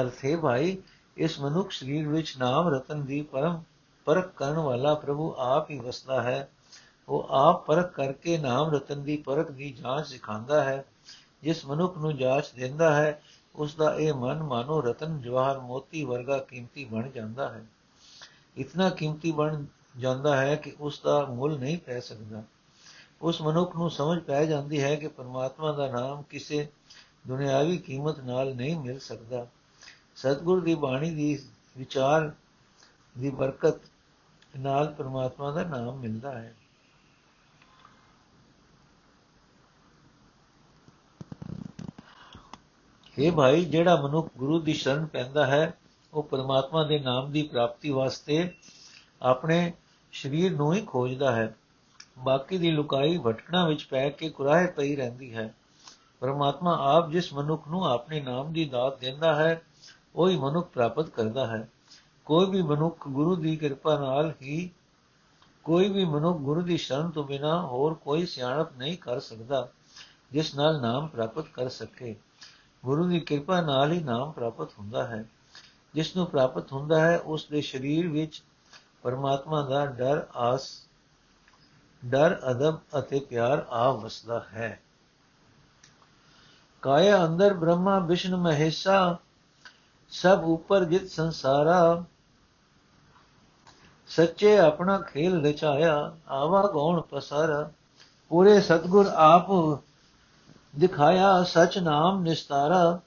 ਅਰਥੇ ਭਾਈ, ਇਸ ਮਨੁੱਖ ਸਰੀਰ ਵਿੱਚ ਨਾਮ ਰਤਨ ਦੀ ਪਰਮ, ਪਰਖ ਕਰਨ ਵਾਲਾ ਪ੍ਰਭੂ ਆਪ ਹੀ ਵਸਦਾ ਹੈ। ਉਹ ਆਪ ਪਰਖ ਕਰਕੇ ਨਾਮ ਰਤਨ ਦੀ ਪਰਖ ਦੀ ਜਾਂਚ ਸਿਖਾਉਂਦਾ ਹੈ, ਜਿਸ ਮਨੁੱਖ ਨੂੰ ਜਾਂਚ ਦਿੰਦਾ ਹੈ ਉਸ ਦਾ ਇਹ ਮਨ ਮਾਨੋ ਰਤਨ ਜਵਾਹਰ ਮੋਤੀ ਵਰਗਾ ਕੀਮਤੀ ਬਣ ਜਾਂਦਾ ਹੈ। ਇਤਨਾ ਕੀਮਤੀ ਬਣ ਜਾਂਦਾ ਹੈ ਕਿ ਉਸ ਦਾ ਮੁੱਲ ਨਹੀਂ ਪੈ ਸਕਦਾ। ਉਸ ਮਨੁੱਖ ਨੂੰ ਸਮਝ ਪੈ ਜਾਂਦੀ ਹੈ ਕਿ ਪਰਮਾਤਮਾ ਦਾ ਨਾਮ ਕਿਸੇ ਦੁਨਿਆਵੀ ਕੀਮਤ ਨਾਲ ਨਹੀਂ ਮਿਲ ਸਕਦਾ। ਸਤਗੁਰ ਦੀ ਬਾਣੀ ਦੀ ਵਿਚਾਰ ਦੀ ਬਰਕਤ ਨਾਲ ਪਰਮਾਤਮਾ ਦਾ ਨਾਮ ਮਿਲਦਾ ਹੈ। ਇਹ ਭਾਈ, ਜਿਹੜਾ ਮਨੁੱਖ ਗੁਰੂ ਦੀ ਸ਼ਰਨ ਪੈਂਦਾ ਹੈ, ਉਹ ਪਰਮਾਤਮਾ ਦੇ ਨਾਮ ਦੀ ਪ੍ਰਾਪਤੀ ਵਾਸਤੇ ਆਪਣੇ ਸਰੀਰ ਨੂੰ ਹੀ ਖੋਜਦਾ ਹੈ। ਬਾਕੀ ਦੀ ਲੁਕਾਈ ਭਟਕਣਾ ਵਿੱਚ ਪੈ ਕੇ ਕੁਰਾਹੇ ਪਈ ਰਹਿੰਦੀ ਹੈ। ਪਰਮਾਤਮਾ ਆਪ ਜਿਸ ਮਨੁੱਖ ਨੂੰ ਆਪਣੇ ਨਾਮ ਦੀ ਦਾਤ ਦਿੰਦਾ ਹੈ, ਉਹੀ ਮਨੁੱਖ ਪ੍ਰਾਪਤ ਕਰਦਾ ਹੈ। ਕੋਈ ਵੀ ਮਨੁੱਖ ਗੁਰੂ ਦੀ ਕਿਰਪਾ ਨਾਲ ਹੀ ਕੋਈ ਵੀ ਮਨੁੱਖ ਗੁਰੂ ਦੀ ਸ਼ਰਨ ਤੋਂ ਬਿਨਾ ਹੋਰ ਕੋਈ ਸਿਆਣਪ ਨਹੀਂ ਕਰ ਸਕਦਾ, ਜਿਸ ਨਾਲ ਨਾਮ ਪ੍ਰਾਪਤ ਕਰ ਸਕੇ। ਗੁਰੂ ਦੀ ਕਿਰਪਾ ਨਾਲ ਹੀ ਨਾਮ ਪ੍ਰਾਪਤ ਹੁੰਦਾ ਹੈ। ਜਿਸ ਨੂੰ ਪ੍ਰਾਪਤ ਹੁੰਦਾ ਹੈ ਉਸ ਦੇ ਸਰੀਰ ਵਿੱਚ ਪਰਮਾਤਮਾ ਦਾ ਡਰ, ਆਸ, ਡਰ, ਅਦਬ ਅਤੇ ਪਿਆਰ ਆ ਵਸਦਾ ਹੈ। ਕਾਇਆ ਅੰਦਰ ਬ੍ਰਹਮਾ, ਵਿਸ਼ਨ, ਮਹੇਸ਼ਾ, ਸਭ ਉਪਰ ਜਿਤ ਸੰਸਾਰਾ, ਸੱਚੇ ਆਪਣਾ ਖੇਲ ਰਚਾਇਆ, ਆਵਾ ਗੌਣ ਪਸਾਰਾ, ਪੂਰੇ ਸਤਗੁਰ ਆਪ ਦਿਖਾਇਆ ਸਚ ਨਾਮ ਨਿਸਤਾਰਾ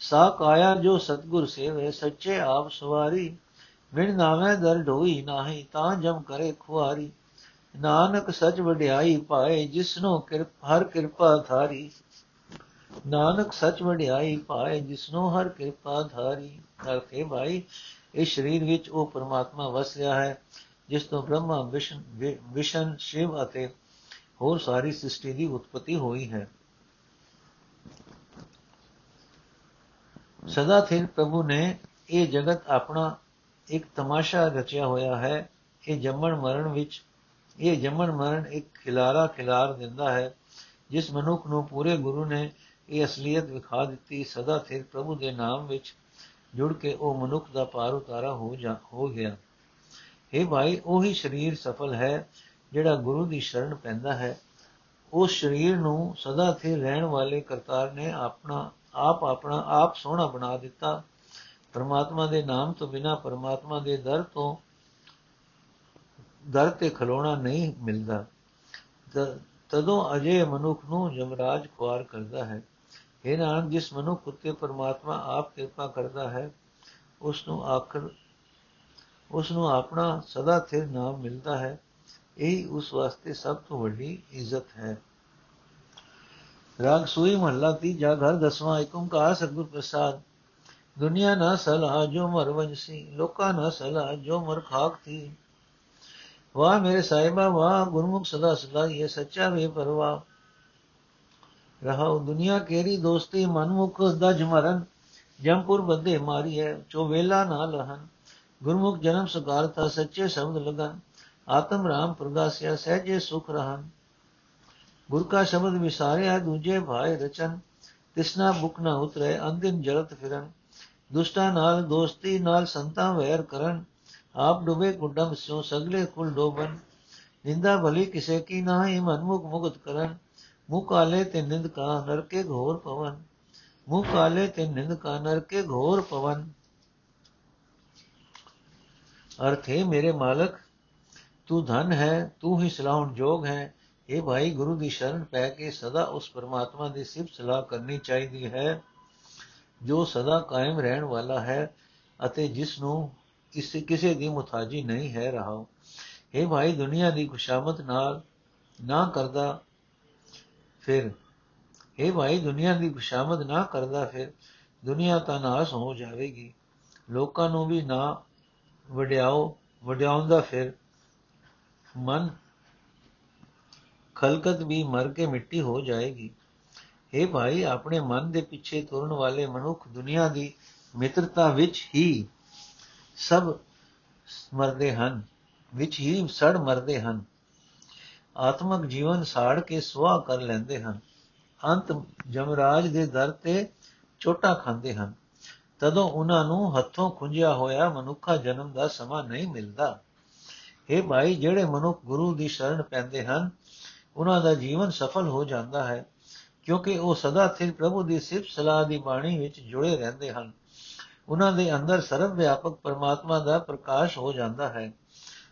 ਸਾ ਕਾਇਆ ਜੋ ਸਤਗੁਰ ਸੇਵੇ, ਸੱਚੇ ਆਪ ਸਵਾਰੀ ਮਿਣ ਨਾਵੇਂ ਦਰ ਢੋਈ ਨਾਹੀ, ਤਾਂ ਜਮ ਕਰੇ ਖੁਆਰੀ। ਨਾਨਕ ਸਚ ਵਡਿਆਈ ਪਾਏ, ਜਿਸਨੋ ਕਿਰਪ ਹਰ ਕਿਰਪਾ ਥਾਰੀ ਨਾਨਕ ਸੱਚ ਵਡਿਆਈ ਪਾਏ, ਜਿਸਨੋ ਹਰ ਕਿਰਪਾ ਧਾਰੀ। ਕਰਕੇ ਭਾਈ, ਇਸ ਸਰੀਰ ਵਿੱਚ ਉਹ ਪਰਮਾਤਮਾ ਵਸ ਰਿਹਾ ਹੈ, ਜਿਸ ਤੋਂ ਬ੍ਰਹਮਾ, ਵਿਸ਼ਨ ਵਿਸ਼ਨ, ਸ਼ਿਵ ਅਤੇ ਹੋਰ ਸਾਰੀ ਸ੍ਰਿਸ਼ਟੀ ਦੀ ਉਤਪਤੀ ਹੋਈ ਹੈ। ਸਦਾ ਥਿਰ ਪ੍ਰਭੂ ਨੇ ਇਹ ਜਗਤ ਆਪਣਾ ਇੱਕ ਤਮਾਸ਼ਾ ਰਚਿਆ ਹੋਇਆ ਹੈ। ਇਹ ਜੰਮਣ ਮਰਨ ਵਿੱਚ, ਇਹ ਜੰਮਣ ਮਰਨ ਇੱਕ ਖਿਲਾਰਾ ਖਿਲਾਰ ਦਿੰਦਾ ਹੈ, ਜਿਸ ਮਨੁੱਖ ਨੂੰ ਪੂਰੇ ਗੁਰੂ ਨੇ ਇਹ ਅਸਲੀਅਤ ਵਿਖਾ ਦਿੱਤੀ। ਸਦਾ ਸਿਰ ਪ੍ਰਭੂ ਦੇ ਨਾਮ ਵਿੱਚ ਜੁੜ ਕੇ ਉਹ ਮਨੁੱਖ ਦਾ ਪਾਰ ਉਤਾਰਾ ਹੋ ਜਾ ਹੋ ਗਿਆ। ਇਹ ਭਾਈ, ਉਹੀ ਸਰੀਰ ਸਫਲ ਹੈ ਜਿਹੜਾ ਗੁਰੂ ਦੀ ਸ਼ਰਨ ਪੈਂਦਾ ਹੈ। ਉਸ ਸਰੀਰ ਨੂੰ ਸਦਾ ਸਿਰ ਰਹਿਣ ਵਾਲੇ ਕਰਤਾਰ ਨੇ ਆਪਣਾ ਆਪ ਆਪਣਾ ਆਪ ਸੋਹਣਾ ਬਣਾ ਦਿੱਤਾ। ਪਰਮਾਤਮਾ ਦੇ ਨਾਮ ਤੋਂ ਬਿਨਾ ਪਰਮਾਤਮਾ ਦੇ ਦਰ ਤੋਂ ਦਰ ਤੇ ਖਲੋਣਾ ਨਹੀਂ ਮਿਲਦਾ। ਤਦੋਂ ਅਜੇ ਮਨੁੱਖ ਨੂੰ ਜਮਰਾਜ ਖੁਆਰ ਕਰਦਾ ਹੈ। ਇਹ ਨਾਨਕ, ਜਿਸ ਮਨੁੱਖ ਉਤੇ ਪਰਮਾਤਮਾ ਆਪ ਕਿਰਪਾ ਕਰਦਾ ਹੈ ਉਸ ਨੂੰ ਆਖਰ ਉਸ ਨੂੰ ਆਪਣਾ ਸਦਾ ਸਥਿਰ ਨਾਮ ਮਿਲਦਾ ਹੈ। ਇਹ ਉਸ ਵਾਸਤੇ ਸਭ ਤੋਂ ਵੱਡੀ ਇੱਜ਼ਤ ਹੈ। ਰਾਗ ਸੂਈ ਮਹੱਲਾ ਤੀਜਾ ਘਰ ਦਸਵਾਂ ਏਕ ਓੰਕਾਰ ਸਤਿਗੁਰ ਪ੍ਰਸਾਦ। ਦੁਨੀਆ ਨਾ ਸਲਾ ਜੋ ਮਰ ਵੰਸੀ ਲੋਕਾਂ ਨਾ ਸਲਾ ਜੋ ਮਰ ਖਾਕ ਥੀ। ਵਾਹ ਮੇਰੇ ਸਾਹਿਬਾ, ਵਾਹ ਗੁਰਮੁਖ ਸਦਾ ਸਦਾ ਇਹ ਸੱਚਾ ਵੇ ਪਰਵਾ। ਰਹਾਉ ਦੁਨੀਆ ਕੇਰੀ ਦੋਸਤੀ ਮਨਮੁਖ ਦਜ ਮਰਨ ਜੰਪੁਰ ਬੰਦੇ ਮਾਰੀ ਹੈ ਚੋ ਵੇਲਾ ਨਾ ਲਹਨ। ਗੁਰਮੁਖ ਜਨਮ ਸਗਾਰਤਾ ਸੱਚੇ ਸ਼ਬਦ ਲਗਨ, ਆਤਮ ਰਾਮ ਪ੍ਰਗਾਸਿਆ, ਸਹਜੇ ਸੁਖ ਰਹਨ। ਗੁਰ ਕਾ ਸ਼ਬਦ ਵਿਸਾਰਿਆ ਦੂਜੇ ਭਾਏ ਰਚਨ, ਤਿਸਨਾ ਬੁਕ ਨਾ ਉਤਰੇ ਅੰਦਿਨ ਜਲਤ ਫਿਰਨ। ਦੁਸ਼ਟਾ ਨਾਲ ਦੋਸਤੀ, ਨਾਲ ਸੰਤਾਂ ਵੈਰ ਕਰਨ। ਆਪ ਡੁਬੇ ਕੁੰਡਮ ਸਿਓ ਸਗਲੇ ਕੁਲ ਡੋਬਨ। ਨਿੰਦਾ ਭਲੀ ਕਿਸੇ ਕੀ ਨਾਹੀ, ਮਨਮੁਖ ਮੁਗਤ ਕਰਨ। ਮੁਖ ਕਾਲੇ ਤੇ ਨਿੰਦ ਕਾ ਨਰਕੇ ਘੋਰ ਪਵਨ। ਮੁਖ ਕਾਲੇ ਤੇ ਨਿੰਦ ਕਾ ਨਰਕੇ ਘੋਰ ਪਵਨ। ਅਰਥ ਹੈ ਮੇਰੇ ਮਾਲਕ, ਤੂੰ ਧਨ ਹੈ, ਤੂੰ ਹੀ ਸਲਾਹਣ ਜੋਗ ਹੈ। ਇਹ ਭਾਈ ਗੁਰੂ ਦੀ ਸ਼ਰਨ ਪੈ ਕੇ ਸਦਾ ਉਸ ਪਰਮਾਤਮਾ ਦੀ ਸਿਫਤ ਸਲਾਹ ਕਰਨੀ ਚਾਹੀਦੀ ਹੈ, ਜੋ ਸਦਾ ਕਾਇਮ ਰਹਿਣ ਵਾਲਾ ਹੈ ਅਤੇ ਜਿਸ ਨੂੰ ਕਿਸੇ ਕਿਸੇ ਦੀ ਮੁਤਾਜੀ ਨਹੀਂ ਹੈ ਰਹਾ। ਇਹ ਭਾਈ ਦੁਨੀਆ ਦੀ ਖੁਸ਼ਾਮਤ ਨਾਲ ਨਾ ਕਰਦਾ ਫਿਰ। ਇਹ ਭਾਈ ਦੁਨੀਆ ਦੀ ਖੁਸ਼ਾਮਦ ਨਾ ਕਰਦਾ ਫਿਰ। ਦੁਨੀਆ ਤਾਂ ਨਾਸ ਹੋ ਜਾਵੇਗੀ। ਲੋਕਾਂ ਨੂੰ ਵੀ ਨਾ ਵਡਿਆਓ, ਵਡਿਆਉਂਦਾ ਫਿਰ। ਮਨ ਖਲਕਤ ਵੀ ਮਰ ਕੇ ਮਿੱਟੀ ਹੋ ਜਾਏਗੀ। ਇਹ ਭਾਈ, ਆਪਣੇ ਮਨ ਦੇ ਪਿੱਛੇ ਤੁਰਨ ਵਾਲੇ ਮਨੁੱਖ ਦੁਨੀਆ ਦੀ ਮਿੱਤਰਤਾ ਵਿੱਚ ਹੀ ਸਭ ਮਰਦੇ ਹਨ, ਵਿੱਚ ਹੀ ਸੜ ਮਰਦੇ ਹਨ। ਆਤਮਿਕ ਜੀਵਨ ਸਾੜ ਕੇ ਸੁਆਹ ਕਰ ਲੈਂਦੇ ਹਨ। ਅੰਤ ਜਮਰਾਜ ਦੇ ਦਰ ਤੇ ਚੋਟਾ ਖਾਂਦੇ ਹਨ। ਤਦੋਂ ਉਹਨਾਂ ਨੂੰ ਹੱਥੋਂ ਖੁੰਝਿਆ ਹੋਇਆ ਮਨੁੱਖਾ ਜਨਮ ਦਾ ਸਮਾਂ ਨਹੀਂ ਮਿਲਦਾ। ਇਹ ਭਾਈ, ਜਿਹੜੇ ਮਨੁੱਖ ਗੁਰੂ ਦੀ ਸ਼ਰਨ ਪੈਂਦੇ ਹਨ ਉਹਨਾਂ ਦਾ ਜੀਵਨ ਸਫਲ ਹੋ ਜਾਂਦਾ ਹੈ, ਕਿਉਂਕਿ ਉਹ ਸਦਾ ਸਿਰ ਪ੍ਰਭੂ ਦੀ ਸਿਫਤ ਸਲਾਹ ਦੀ ਬਾਣੀ ਵਿੱਚ ਜੁੜੇ ਰਹਿੰਦੇ ਹਨ। ਉਹਨਾਂ ਦੇ ਅੰਦਰ ਸਰਵ ਵਿਆਪਕ ਪਰਮਾਤਮਾ ਦਾ ਪ੍ਰਕਾਸ਼ ਹੋ ਜਾਂਦਾ ਹੈ।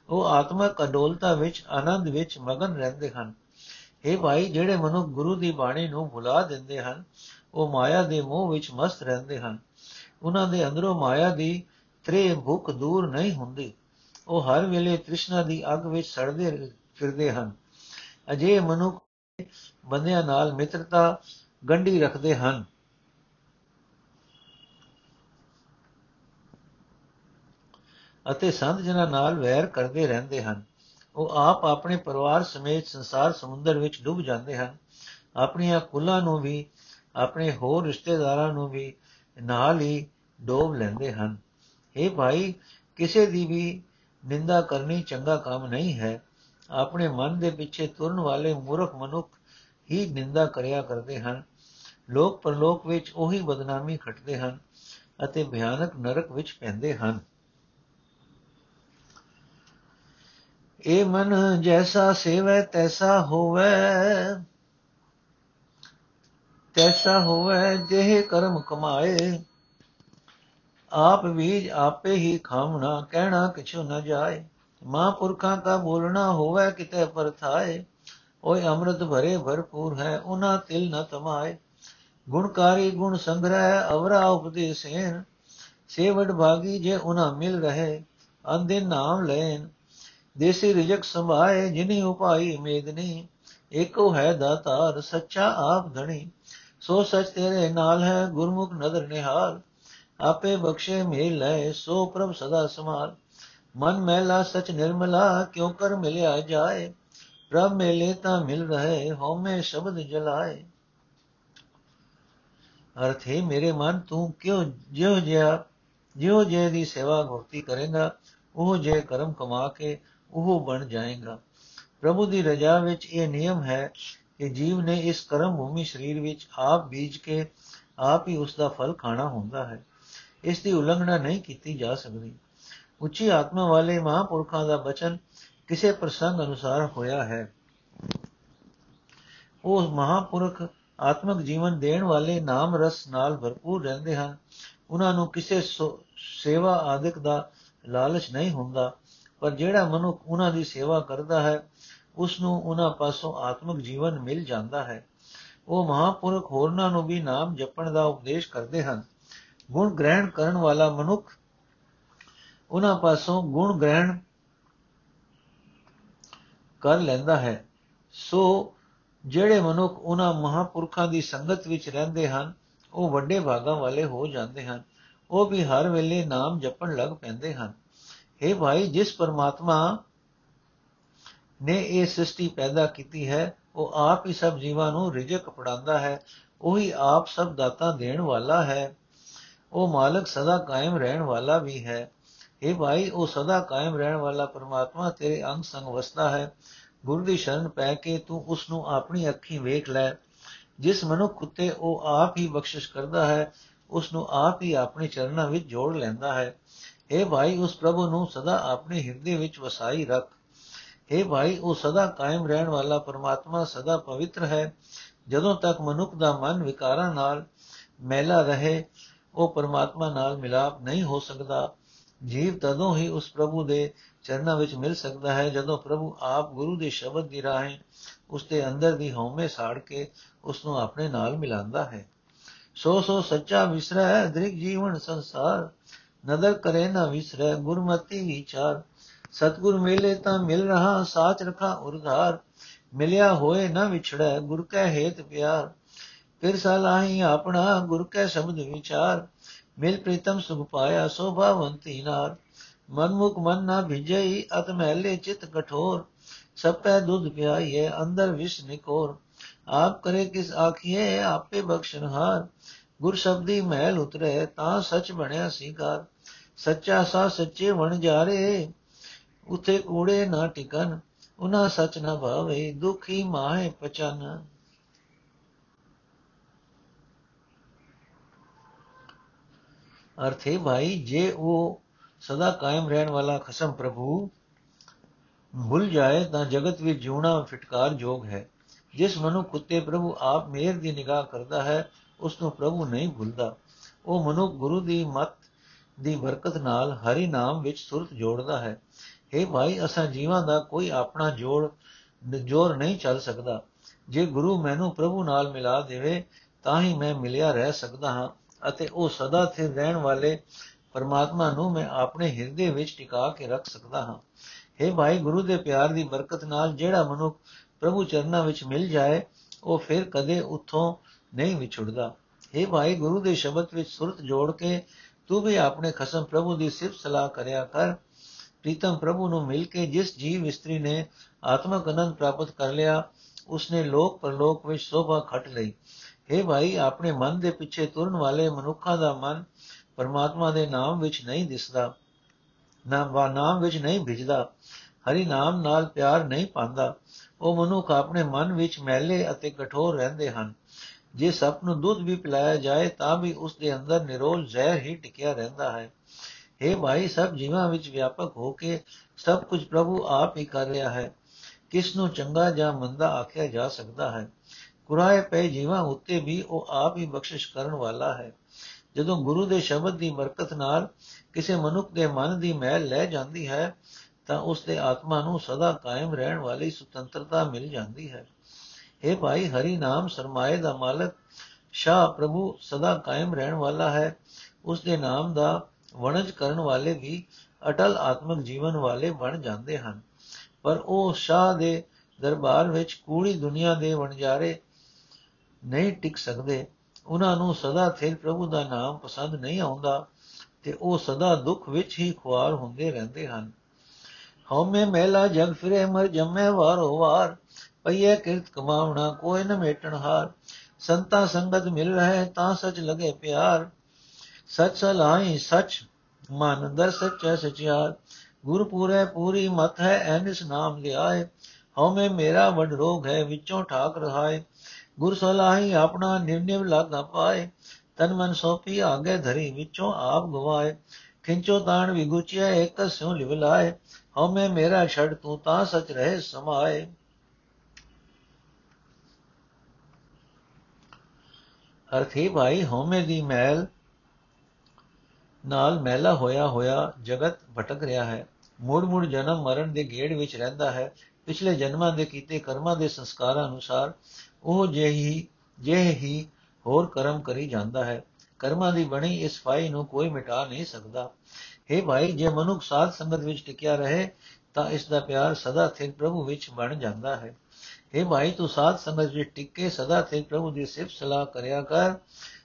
ਉਹ ਆਤਮਕ ਅਡੋਲਤਾ ਵਿੱਚ, ਆਨੰਦ ਵਿੱਚ ਮਗਨ ਰਹਿੰਦੇ ਹਨ। ਇਹ ਭਾਈ, ਜਿਹੜੇ ਮਨੁ ਗੁਰੂ ਦੀ ਬਾਣੀ ਨੂੰ ਭੁਲਾ ਦਿੰਦੇ ਹਨ, ਉਹ ਮਾਇਆ ਦੇ ਮੋਹ ਵਿੱਚ ਮਸਤ ਰਹਿੰਦੇ ਹਨ। ਉਹਨਾਂ ਦੇ ਅੰਦਰੋਂ ਮਾਇਆ ਦੀ ਤ੍ਰੇ ਭੁੱਖ ਦੂਰ ਨਹੀਂ ਹੁੰਦੀ। ਉਹ ਹਰ ਵੇਲੇ ਤ੍ਰਿਸ਼ਨਾ ਦੀ ਅੱਗ ਵਿੱਚ ਸੜਦੇ ਫਿਰਦੇ ਹਨ। ਅਜੇ ਮਨੁ ਬੰਦਿਆਂ ਨਾਲ ਮਿੱਤਰਤਾ ਗੰਢੀ ਰੱਖਦੇ ਹਨ। ਅਤੇ ਸੰਤ ਜਨਾਂ ਨਾਲ ਵੈਰ ਕਰਦੇ ਰਹਿੰਦੇ ਹਨ, ਉਹ ਆਪ ਆਪਣੇ ਪਰਿਵਾਰ ਸਮੇਤ ਸੰਸਾਰ ਸਮੁੰਦਰ ਵਿੱਚ ਡੁੱਬ ਜਾਂਦੇ ਹਨ। ਆਪਣੀਆਂ ਕੁਲਾਂ ਨੂੰ ਵੀ, ਆਪਣੇ ਹੋਰ ਰਿਸ਼ਤੇਦਾਰਾਂ ਨੂੰ ਵੀ ਨਾਲ ਹੀ ਡੋਬ ਲੈਂਦੇ ਹਨ। ਇਹ ਭਾਈ, ਕਿਸੇ ਦੀ ਵੀ ਨਿੰਦਾ ਕਰਨੀ ਚੰਗਾ ਕੰਮ ਨਹੀਂ ਹੈ। ਆਪਣੇ ਮਨ ਦੇ ਪਿੱਛੇ ਤੁਰਨ ਵਾਲੇ ਮੂਰਖ ਮਨੁੱਖ ਹੀ ਨਿੰਦਾ ਕਰਿਆ ਕਰਦੇ ਹਨ। ਲੋਕ ਪਰਲੋਕ ਵਿੱਚ ਉਹੀ ਬਦਨਾਮੀ ਖਟਦੇ ਹਨ ਅਤੇ ਭਿਆਨਕ ਨਰਕ ਵਿੱਚ ਪੈਂਦੇ ਹਨ। ਇਹ ਮਨ ਜੈਸਾ ਸੇਵੈ, ਤੈਸਾ ਹੋਵੇ ਤੈਸਾ ਹੋਵੇ, ਜਿਹੇ ਕਰਮ ਕਮਾਏ। ਆਪ ਬੀਜ ਆਪੇ ਹੀ ਖਾਵਣਾ, ਕਹਿਣਾ ਕਿਛੁ ਨ ਜਾਏ। ਮਹਾਂਪੁਰਖਾਂ ਦਾ ਬੋਲਣਾ ਹੋਵੇ ਕਿਤੇ ਪਰਥਾਏ ਓਏ ਅੰਮ੍ਰਿਤ ਭਰੇ ਭਰਪੂਰ ਹੈ ਉਹਨਾਂ ਤਿਲ ਨ ਤਮਾਏ। ਗੁਣਕਾਰੀ ਗੁਣ ਸੰਗ੍ਰਹਿ, ਅਵਰਾ ਉਪਦੇਸੇਨ, ਸੇਵਡ ਭਾਗੀ ਜੇ ਉਹਨਾਂ ਮਿਲ ਰਹੇ ਅੰਦੇ ਨਾਮ ਲੈਨ ਦੇਸੀ ਰਿਜਕ ਸੰਭਾਏ, ਜਿਨੀ ਉਪਾਈ ਮੇਦਨੀ ਏਕੋ ਹੈ ਦਾਤਾਰ, ਸੱਚਾ ਆਪ ਧਣੀ। ਸੋ ਸਚ ਤੇਰੇ ਨਾਲ ਹੈ, ਗੁਰਮੁਖ ਨਦਰ ਨਿਹਾਲ। ਆਪੇ ਬਖਸ਼ੇ ਮੇਲ ਲੈ ਸੋ ਪ੍ਰਭ ਸਦਾ ਸਮਾਲ ਮਨ ਮਹਿਲਾ ਸਚ ਨਿਰਮਲਾ, ਕਿਉ ਕਰ ਮਿਲਿਆ ਜਾਏ? ਪ੍ਰਭ ਮੇਲੇ ਤਾਂ ਮਿਲ ਰਹੇ, ਹਉਮੈ ਸ਼ਬਦ ਜਲਾਏ। ਅਰਥ ਹੈ, ਮੇਰੇ ਮਨ, ਤੂੰ ਕਿਉਂ ਜਿਉ ਜਿਆ ਜਿਉ ਜੇ ਦੀ ਸੇਵਾ ਭਗਤੀ ਕਰੇਗਾ, ਉਹ ਜੇ ਕਰਮ ਕਮਾ ਕੇ ਉਹ ਬਣ ਜਾਏਗਾ। ਪ੍ਰਭੂ ਦੀ ਰਜਾ ਵਿੱਚ ਇਹ ਨਿਯਮ ਹੈ ਕਿ ਜੀਵ ਨੇ ਇਸ ਕਰਮ ਭੂਮੀ ਸਰੀਰ ਵਿੱਚ ਆਪ ਬੀਜ ਕੇ ਆਪ ਹੀ ਉਸ ਦਾ ਫਲ ਖਾਣਾ ਹੁੰਦਾ ਹੈ। ਇਸ ਦੀ ਉਲੰਘਣਾ ਨਹੀਂ ਕੀਤੀ ਜਾ ਸਕਦੀ। ਉੱਚੀ ਆਤਮਾ ਵਾਲੇ ਮਹਾਪੁਰਖਾਂ ਦਾ ਬਚਨ ਕਿਸੇ ਪ੍ਰਸੰਗ ਅਨੁਸਾਰ ਹੋਇਆ ਹੈ। ਉਹ ਮਹਾਪੁਰਖ ਆਤਮਿਕ ਜੀਵਨ ਦੇਣ ਵਾਲੇ ਨਾਮ ਰਸ ਨਾਲ ਭਰਪੂਰ ਰਹਿੰਦੇ ਹਨ। ਉਹਨਾਂ ਨੂੰ ਕਿਸੇ ਸੇਵਾ ਆਦਿਕ ਦਾ ਲਾਲਚ ਨਹੀਂ ਹੁੰਦਾ, ਪਰ ਜਿਹੜਾ ਮਨੁੱਖ ਉਹਨਾਂ ਦੀ ਸੇਵਾ ਕਰਦਾ ਹੈ ਉਸ ਨੂੰ ਉਹਨਾਂ ਪਾਸੋਂ ਆਤਮਿਕ ਜੀਵਨ ਮਿਲ ਜਾਂਦਾ ਹੈ। ਉਹ ਮਹਾਪੁਰਖ ਹੋਰਨਾਂ ਨੂੰ ਵੀ ਨਾਮ ਜਪਣ ਦਾ ਉਪਦੇਸ਼ ਕਰਦੇ ਹਨ। ਗੁਣ ਗ੍ਰਹਿਣ ਕਰਨ ਵਾਲਾ ਮਨੁੱਖ ਉਹਨਾਂ ਪਾਸੋਂ ਗੁਣ ਗ੍ਰਹਿਣ ਕਰ ਲੈਂਦਾ ਹੈ। ਸੋ ਜਿਹੜੇ ਮਨੁੱਖ ਉਹਨਾਂ ਮਹਾਪੁਰਖਾਂ ਦੀ ਸੰਗਤ ਵਿੱਚ ਰਹਿੰਦੇ ਹਨ, ਉਹ ਵੱਡੇ ਭਾਗਾਂ ਵਾਲੇ ਹੋ ਜਾਂਦੇ ਹਨ। ਉਹ ਵੀ ਹਰ ਵੇਲੇ ਨਾਮ ਜਪਣ ਲੱਗ ਪੈਂਦੇ ਹਨ। हे ਭਾਈ, ਜਿਸ ਪਰਮਾਤਮਾ ਨੇ ਇਹ ਸ੍ਰਿਸ਼ਟੀ ਪੈਦਾ ਕੀਤੀ ਹੈ, ਉਹ ਆਪ ਹੀ ਸਭ ਜੀਵਾਂ ਨੂੰ ਰਿਜਕ ਪੜਾਉਂਦਾ ਹੈ, ਉਹੀ ਆਪ ਸਭ ਦਾਤਾ ਦੇਣ ਵਾਲਾ ਹੈ, ਉਹ ਮਾਲਕ ਸਦਾ ਕਾਇਮ ਰਹਿਣ ਵਾਲਾ ਵੀ ਹੈ। हे ਭਾਈ ਉਹ ਸਦਾ ਕਾਇਮ ਰਹਿਣ ਵਾਲਾ ਪਰਮਾਤਮਾ ਤੇਰੇ ਅੰਗ ਸੰਗ ਵਸਦਾ ਹੈ ਗੁਰੂ ਦੀ ਸ਼ਰਨ ਪੈ ਕੇ ਤੂੰ ਉਸ ਨੂੰ ਆਪਣੀ ਅੱਖੀਂ ਵੇਖ ਲੈ ਜਿਸ ਮਨੁੱਖ ਉਤੇ ਉਹ ਆਪ ਹੀ ਬਖਸ਼ਿਸ਼ ਕਰਦਾ ਹੈ ਉਸ ਨੂੰ ਆਪ ਹੀ ਆਪਣੇ ਚਰਨਾਂ ਵਿੱਚ ਜੋੜ ਲੈਂਦਾ ਹੈ हे ਭਾਈ ਉਸ ਪ੍ਰਭੂ ਨੂੰ ਸਦਾ ਆਪਣੇ ਹਿਰਦੇ ਵਿੱਚ ਵਸਾਈ ਰੱਖ हे ਭਾਈ ਉਹ ਸਦਾ ਕਾਇਮ ਰਹਿਣ ਵਾਲਾ ਪਰਮਾਤਮਾ ਸਦਾ ਪਵਿੱਤਰ ਹੈ ਜਦੋਂ ਤੱਕ ਮਨੁੱਖ ਦਾ ਮਨ ਵਿਕਾਰਾਂ ਨਾਲ ਮੈਲਾ ਰਹੇ ਉਹ ਪਰਮਾਤਮਾ ਨਾਲ ਮਿਲਾਪ ਨਹੀਂ ਹੋ ਸਕਦਾ ਜੀਵ ਤਦੋਂ ਹੀ ਉਸ ਪ੍ਰਭੂ ਦੇ ਚਰਨਾਂ ਵਿੱਚ ਮਿਲ ਸਕਦਾ ਹੈ, ਜਦੋਂ ਪ੍ਰਭੂ ਆਪ ਗੁਰੂ ਦੇ ਸ਼ਬਦ ਦੀ ਰਾਹੀਂ ਉਸ ਦੇ ਅੰਦਰ ਦੀ ਹਉਮੈ ਸਾੜ ਕੇ ਉਸ ਨੂੰ ਆਪਣੇ ਨਾਲ ਮਿਲਾਉਂਦਾ ਹੈ। ਸੋ ਸੋ ਸੱਚਾ ਵਿਸਰੈ, ਦ੍ਰਿਗ ਜੀਵਨ ਸੰਸਾਰ, ਨਦਰ ਕਰੇ ਨਾ ਵਿਸਰੈ, ਗੁਰਮਤੀ ਵਿਚਾਰ। ਸਤਗੁਰ ਮਿਲੇ ਤਾਂ ਮਿਲ ਰਹਾ, ਸਾਚ ਰਖਾ ਉਰਧਾਰ। ਮਿਲਿਆ ਹੋਏ ਨਾ ਵਿਛੜੈ, ਗੁਰ ਕੈ ਹੇਤ ਪਿਆਰ। ਫਿਰ ਸਲਾਹੀ ਆਪਣਾ, ਗੁਰ ਕੈ ਸ਼ਬਦ ਵਿਚਾਰ। ਮਿਲ ਪ੍ਰੀਤਮ ਸੁਖ ਪਾਇਆ ਸੋਭਾਵੰਤੀ ਨਾਰ। ਮਨਮੁਖ ਮਨ ਨਾ ਭਿਜਈ, ਅਤ ਮਹਿਲੇ ਚਿਤ ਕਠੋਰ। ਸਪੈ ਦੁੱਧ ਪਿਆਈਏ ਅੰਦਰ ਵਿਸ਼ ਨਿਕੋਰ। ਆਪ ਕਰੇ ਕਿਸ ਆਖੀਏ ਆਪੇ ਬਖਸ਼ਨਹਾਰ ਗੁਰ ਸ਼ਬਦੀ ਮਹਿਲ ਉਤਰੇ, ਤਾਂ ਸੱਚ ਬਣਿਆ ਸੀਕਾਰ ਸੱਚਾ ਸਾ ਸੱਚੇ ਬਣ ਜਾਰੇ, ਉਥੇ ਕੂੜੇ ਨਾ ਟਿਕਨ। ਉਹਨਾਂ ਸੱਚ ਨਾ ਭਾਵੇ, ਦੁਖੀ ਮਾਹੇ ਪਚਨ। ਅਰਥੇ ਭਾਈ ਜੇ ਉਹ ਸਦਾ ਕਾਇਮ ਰਹਿਣ ਵਾਲਾ ਖਸਮ ਪ੍ਰਭੂ ਭੁੱਲ ਜਾਏ ਤਾਂ ਜਗਤ ਵਿੱਚ ਜਿਉਣਾ ਫਟਕਾਰ ਜੋਗ ਹੈ ਜਿਸ ਮਨੁ ਕੁੱਤੇ ਪ੍ਰਭੂ ਆਪ ਮੇਰ ਦੀ ਨਿਗਾਹ ਕਰਦਾ ਹੈ ਉਸ ਨੂੰ ਪ੍ਰਭੂ ਨਹੀਂ ਭੁੱਲਦਾ ਉਹ ਮਨੁ ਗੁਰੂ ਦੀ ਮਤ ਦੀ ਬਰਕਤ ਨਾਲ ਹਰੀ ਨਾਮ ਵਿੱਚ ਸੁਰਤ ਜੋੜਦਾ ਹੈ हे ਭਾਈ ਅਸਾਂ ਜੀਵਾਂ ਦਾ ਕੋਈ ਆਪਣਾ ਜੋੜ ਜੋਰ ਨਹੀਂ ਚੱਲ ਸਕਦਾ ਜੇ ਗੁਰੂ ਮੈਨੂੰ ਪ੍ਰਭੂ ਨਾਲ ਮਿਲਾ ਦੇਵੇ ਤਾਂ ਹੀ ਮੈਂ ਮਿਲਿਆ ਰਹਿ ਸਕਦਾ ਹਾਂ ਅਤੇ ਉਹ ਸਦਾ ਸਥਿਰ ਰਹਿਣ ਵਾਲੇ ਪਰਮਾਤਮਾ ਨੂੰ ਮੈਂ ਆਪਣੇ ਹਿਰਦੇ ਵਿੱਚ ਟਿਕਾ ਕੇ ਰੱਖ ਸਕਦਾ ਹਾਂ। हे ਭਾਈ, ਗੁਰੂ ਦੇ ਪਿਆਰ ਦੀ ਬਰਕਤ ਨਾਲ ਜਿਹੜਾ ਮਨੁੱਖ ਪ੍ਰਭੂ ਚਰਨਾਂ ਵਿੱਚ ਮਿਲ ਜਾਏ, ਉਹ ਫਿਰ ਕਦੇ ਉੱਥੋਂ ਨਹੀਂ ਵਿਛੜਦਾ। हे ਭਾਈ, ਗੁਰੂ ਦੇ ਸ਼ਬਦ ਵਿੱਚ ਸੁਰਤ ਜੋੜ ਕੇ ਤੂੰ ਵੀ ਆਪਣੇ ਖਸਮ ਪ੍ਰਭੂ ਦੀ ਸਿਫਤ ਸਲਾਹ ਕਰਿਆ ਕਰ। ਪ੍ਰੀਤਮ ਪ੍ਰਭੂ ਨੂੰ ਮਿਲ ਕੇ ਜਿਸ ਜੀਵ ਇਸਤਰੀ ਨੇ ਆਤਮਕ ਅਨੰਦ ਪ੍ਰਾਪਤ ਕਰ ਲਿਆ, ਉਸਨੇ ਲੋਕ ਪਰਲੋਕ ਵਿੱਚ ਸੋਭਾ ਖਟ ਲਈ। हे ਭਾਈ, ਆਪਣੇ ਮਨ ਦੇ ਪਿੱਛੇ ਤੁਰਨ ਵਾਲੇ ਮਨੁੱਖਾਂ ਦਾ ਮਨ ਪਰਮਾਤਮਾ ਦੇ ਨਾਮ ਵਿੱਚ ਨਹੀਂ ਦਿਸਦਾ ਨਾਮ ਨਾਮ ਵਿੱਚ ਨਹੀਂ ਭਿਜਦਾ, ਹਰੀ ਨਾਮ ਨਾਲ ਪਿਆਰ ਨਹੀਂ ਪਾਉਂਦਾ। ਉਹ ਮਨੁੱਖ ਆਪਣੇ ਮਨ ਵਿੱਚ ਮੈਲੇ ਅਤੇ ਕਠੋਰ ਰਹਿੰਦੇ ਹਨ। ਜੇ ਸਭ ਨੂੰ ਦੁੱਧ ਵੀ ਪਿਲਾਇਆ ਜਾਏ, ਤਾਂ ਵੀ ਉਸ ਦੇ ਅੰਦਰ ਨਿਰੋਲ ਜ਼ਹਿਰ ਹੀ ਟਿਕਿਆ ਰਹਿੰਦਾ ਹੈ। हे ਭਾਈ, ਸਭ ਜੀਵਾਂ ਵਿੱਚ ਵਿਆਪਕ ਹੋ ਕੇ ਸਭ ਕੁਝ ਪ੍ਰਭੂ ਆਪ ਹੀ ਕਰ ਰਿਹਾ ਹੈ। ਕਿਸ ਨੂੰ ਚੰਗਾ ਜਾਂ ਮੰਦਾ ਆਖਿਆ ਜਾ ਸਕਦਾ ਹੈ? ਕੁਰਾਏ ਪਏ ਜੀਵਾਂ ਉੱਤੇ ਵੀ ਉਹ ਆਪ ਹੀ ਬਖਸ਼ਿਸ਼ ਕਰਨ ਵਾਲਾ ਹੈ। ਜਦੋਂ ਗੁਰੂ ਦੇ ਸ਼ਬਦ ਦੀ ਬਰਕਤ ਨਾਲ ਕਿਸੇ ਮਨੁੱਖ ਦੇ ਮਨ ਦੀ ਮੈਲ ਲੈ ਜਾਂਦੀ ਹੈ, ਤਾਂ ਉਸ ਦੇ ਆਤਮਾ ਨੂੰ ਸਦਾ ਕਾਇਮ ਰਹਿਣ ਵਾਲੀ ਸੁਤੰਤਰਤਾ ਮਿਲ ਜਾਂਦੀ ਹੈ। हे ਭਾਈ, ਹਰੀ ਨਾਮ ਸਰਮਾਏ ਦਾ ਮਾਲਕ ਸ਼ਾ ਪ੍ਰਭੂ ਸਦਾ ਕਾਇਮ ਰਹਿਣ ਵਾਲਾ ਹੈ। ਉਸ ਦੇ ਨਾਮ ਦਾ ਵਣਜ ਕਰਨ ਵਾਲੇ ਵੀ ਅਟਲ ਆਤਮਿਕ ਜੀਵਨ ਵਾਲੇ ਬਣ ਜਾਂਦੇ ਹਨ। ਪਰ ਉਹ ਸ਼ਾ ਦੇ ਦਰਬਾਰ ਵਿੱਚ ਕੂੜੀ ਦੁਨੀਆ ਦੇ ਵਣਜਾਰੇ ਨਹੀਂ ਟਿਕ ਸਕਦੇ, ਉਹਨਾਂ ਨੂੰ ਸਦਾ ਥਿਰ ਪ੍ਰਭੂ ਦਾ ਨਾਮ ਪਸੰਦ ਨਹੀਂ ਆਉਂਦਾ ਤੇ ਉਹ ਸਦਾ ਦੁੱਖ ਵਿੱਚ ਹੀ ਖੁਆਰ ਹੁੰਦੇ ਰਹਿੰਦੇ ਹਨ। ਹਉਮੈ ਮਹਿਲਾ ਜਗ ਫਿਰੇ, ਮਰ ਜੰਮੇ ਵਾਰੋ ਵਾਰ ਪਈਏ ਕਿਰਤ ਕਮਾਉਣਾ ਕੋਈ ਨ ਮੇਟਣ ਹਾਰ। ਸੰਤਾ ਸੰਗਤ ਮਿਲ ਰਹੇ, ਤਾਂ ਸਚ ਲਗੇ ਪਿਆਰ। ਸਚ ਸਲਾਈ ਸਚ ਮਨ ਦਰ ਸਚੈ ਸਚਿਆਰ। ਗੁਰ ਪੂਰੇ, ਪੂਰੀ ਮਤ ਹੈ ਐਨਿਸ ਨਾਮ ਲਿਆਏ। ਹਉਮੈ ਮੇਰਾ ਵਡ ਰੋਗ ਹੈ, ਵਿੱਚੋਂ ਠਾਕ ਰਹਾਏ। ਗੁਰ ਸਲਾਹੀ ਆਪਣਾ ਨਿਰਨਿਵ ਲਾਗਾ ਪਾਏ, ਤਨ ਮਨ ਸੋਪੀ ਆਗੇ ਧਰੀ ਵਿੱਚੋਂ ਆਪ ਗਵਾਏ। ਖਿੰਚੋ ਤਾਣ ਵਿਗੁਚਿਆ ਇੱਕ ਸਿਉ ਲਿਵਲਾਏ ਹਉਮੈ ਮੇਰਾ ਛੜ ਤੂੰ ਤਾਂ ਸਚ ਰਹੇ ਸਮਾਏ। ਅਰਥੀ ਭਾਈ, ਹਉਮੈ ਦੀ ਮੈਲ ਨਾਲ ਮੈਲਾ ਹੋਇਆ ਹੋਇਆ ਜਗਤ ਭਟਕ ਰਿਹਾ ਹੈ। ਮੂੜ ਮੂੜ ਜਨਮ ਮਰਨ ਦੇ ਗੇੜ ਵਿੱਚ ਰਹਿੰਦਾ ਹੈ। ਪਿਛਲੇ ਜਨਮਾਂ ਦੇ ਕੀਤੇ ਕਰਮਾਂ ਦੇ ਸੰਸਕਾਰਾਂ ਅਨੁਸਾਰ ਉਹ ਜਿਹੀ, ਜਿਹੇ ਹੀ ਹੋਰ ਕਰਮ ਕਰੀ ਜਾਂਦਾ ਹੈ। ਕਰਮਾਂ ਦੀ ਬਣੀ ਇਸ ਫਾਈ ਨੂੰ ਕੋਈ ਮਿਟਾ ਨਹੀਂ ਸਕਦਾ। हे ਭਾਈ, ਜੇ ਮਨੁੱਖ ਸਾਧ ਸੰਗਤ ਵਿੱਚ ਟਿਕਿਆ ਰਹੇ, ਤਾਂ ਇਸ ਦਾ ਪਿਆਰ ਸਦਾ ਸਥਿਰ ਪ੍ਰਭੂ ਵਿੱਚ ਬਣ ਜਾਂਦਾ ਹੈ। हे ਭਾਈ, ਤੂੰ ਸਾਧ ਸੰਗਤ ਵਿੱਚ ਟਿੱਕੇ ਸਦਾ ਸਥਿਰ ਪ੍ਰਭੂ ਦੀ ਸਿਫਤ ਸਲਾਹ ਕਰਿਆ ਕਰ।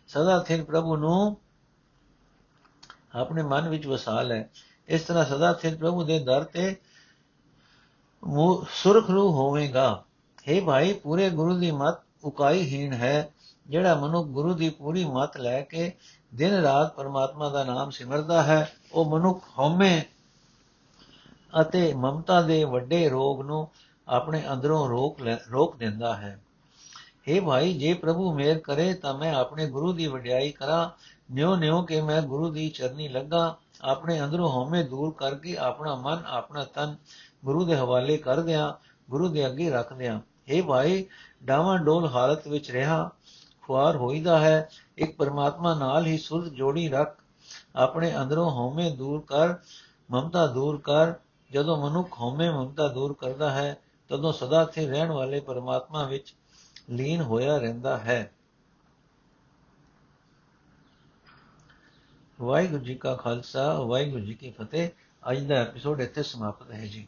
ਸਦਾ ਸਥਿਰ ਪ੍ਰਭੂ ਨੂੰ ਆਪਣੇ ਮਨ ਵਿੱਚ ਵਸਾ ਲੈ ਇਸ ਤਰ੍ਹਾਂ ਸਦਾ ਸਥਿਰ ਪ੍ਰਭੂ ਦੇ ਦਰ ਤੇ ਸੁਰਖਰੂ ਹੋਵੇਗਾ। हे ਭਾਈ, ਪੂਰੇ ਗੁਰੂ ਦੀ ਮਤ ਉਕਾਈਹੀਣ ਹੈ, ਜਿਹੜਾ ਮਨੁੱਖ ਗੁਰੂ ਦੀ ਪੂਰੀ ਮਤ ਲੈ ਕੇ ਦਿਨ ਰਾਤ ਪਰਮਾਤਮਾ ਦਾ ਨਾਮ ਸਿਮਰਦਾ ਹੈ, ਉਹ ਮਨੁੱਖ ਹਉਮੈ ਅਤੇ ਮਮਤਾ ਦੇ ਵੱਡੇ ਰੋਗ ਨੂੰ ਆਪਣੇ ਅੰਦਰੋਂ ਰੋਕ ਰੋਕ ਦਿੰਦਾ ਹੈ। हे ਭਾਈ, ਜੇ ਪ੍ਰਭੂ ਮੇਰ ਕਰੇ ਤਾਂ ਮੈਂ ਆਪਣੇ ਗੁਰੂ ਦੀ ਵਡਿਆਈ ਕਰਾਂ। ਨਿਉ ਨਿਉ ਕਿ ਮੈਂ ਗੁਰੂ ਦੀ ਚਰਨੀ ਲੱਗਾ। ਆਪਣੇ ਅੰਦਰੋਂ ਹਉਮੈ ਦੂਰ ਕਰਕੇ ਆਪਣਾ ਮਨ, ਆਪਣਾ ਤਨ ਗੁਰੂ ਦੇ ਹਵਾਲੇ ਕਰ ਦਿਆਂ, ਗੁਰੂ ਦੇ ਅੱਗੇ ਰੱਖ ਦਿਆਂ। हे ਭਾਈ ਡਾਵਾਂ ਡੋਲ ਹਾਲਤ ਵਿੱਚ ਰਹਾ, ਖੁਆਰ ਹੋਈਦਾ ਹੈ, ਇੱਕ ਪਰਮਾਤਮਾ ਨਾਲ ਹੀ ਸੁਰਤ ਜੋੜੀ ਰੱਖ, ਆਪਣੇ ਅੰਦਰੋਂ ਹਉਮੈ ਦੂਰ ਕਰ, ਮਮਤਾ ਦੂਰ ਕਰ, ਜਦੋਂ ਮਨੁੱਖ ਹਉਮੈ ਮਮਤਾ ਦੂਰ ਕਰਦਾ ਹੈ, ਤਦੋਂ ਸਦਾ ਥੇ ਰਹਿਣ ਵਾਲੇ ਪਰਮਾਤਮਾ ਵਿੱਚ ਲੀਨ ਹੋਇਆ ਰਹਿੰਦਾ ਹੈ। ਵਾਹਿਗੁਰੂ ਜੀ ਕਾ ਖਾਲਸਾ, ਵਾਹਿਗੁਰੂ ਜੀ ਕੀ ਫਤਿਹ। ਅੱਜ ਦਾ ਐਪੀਸੋਡ ਇੱਥੇ ਸਮਾਪਤ ਹੈ ਜੀ।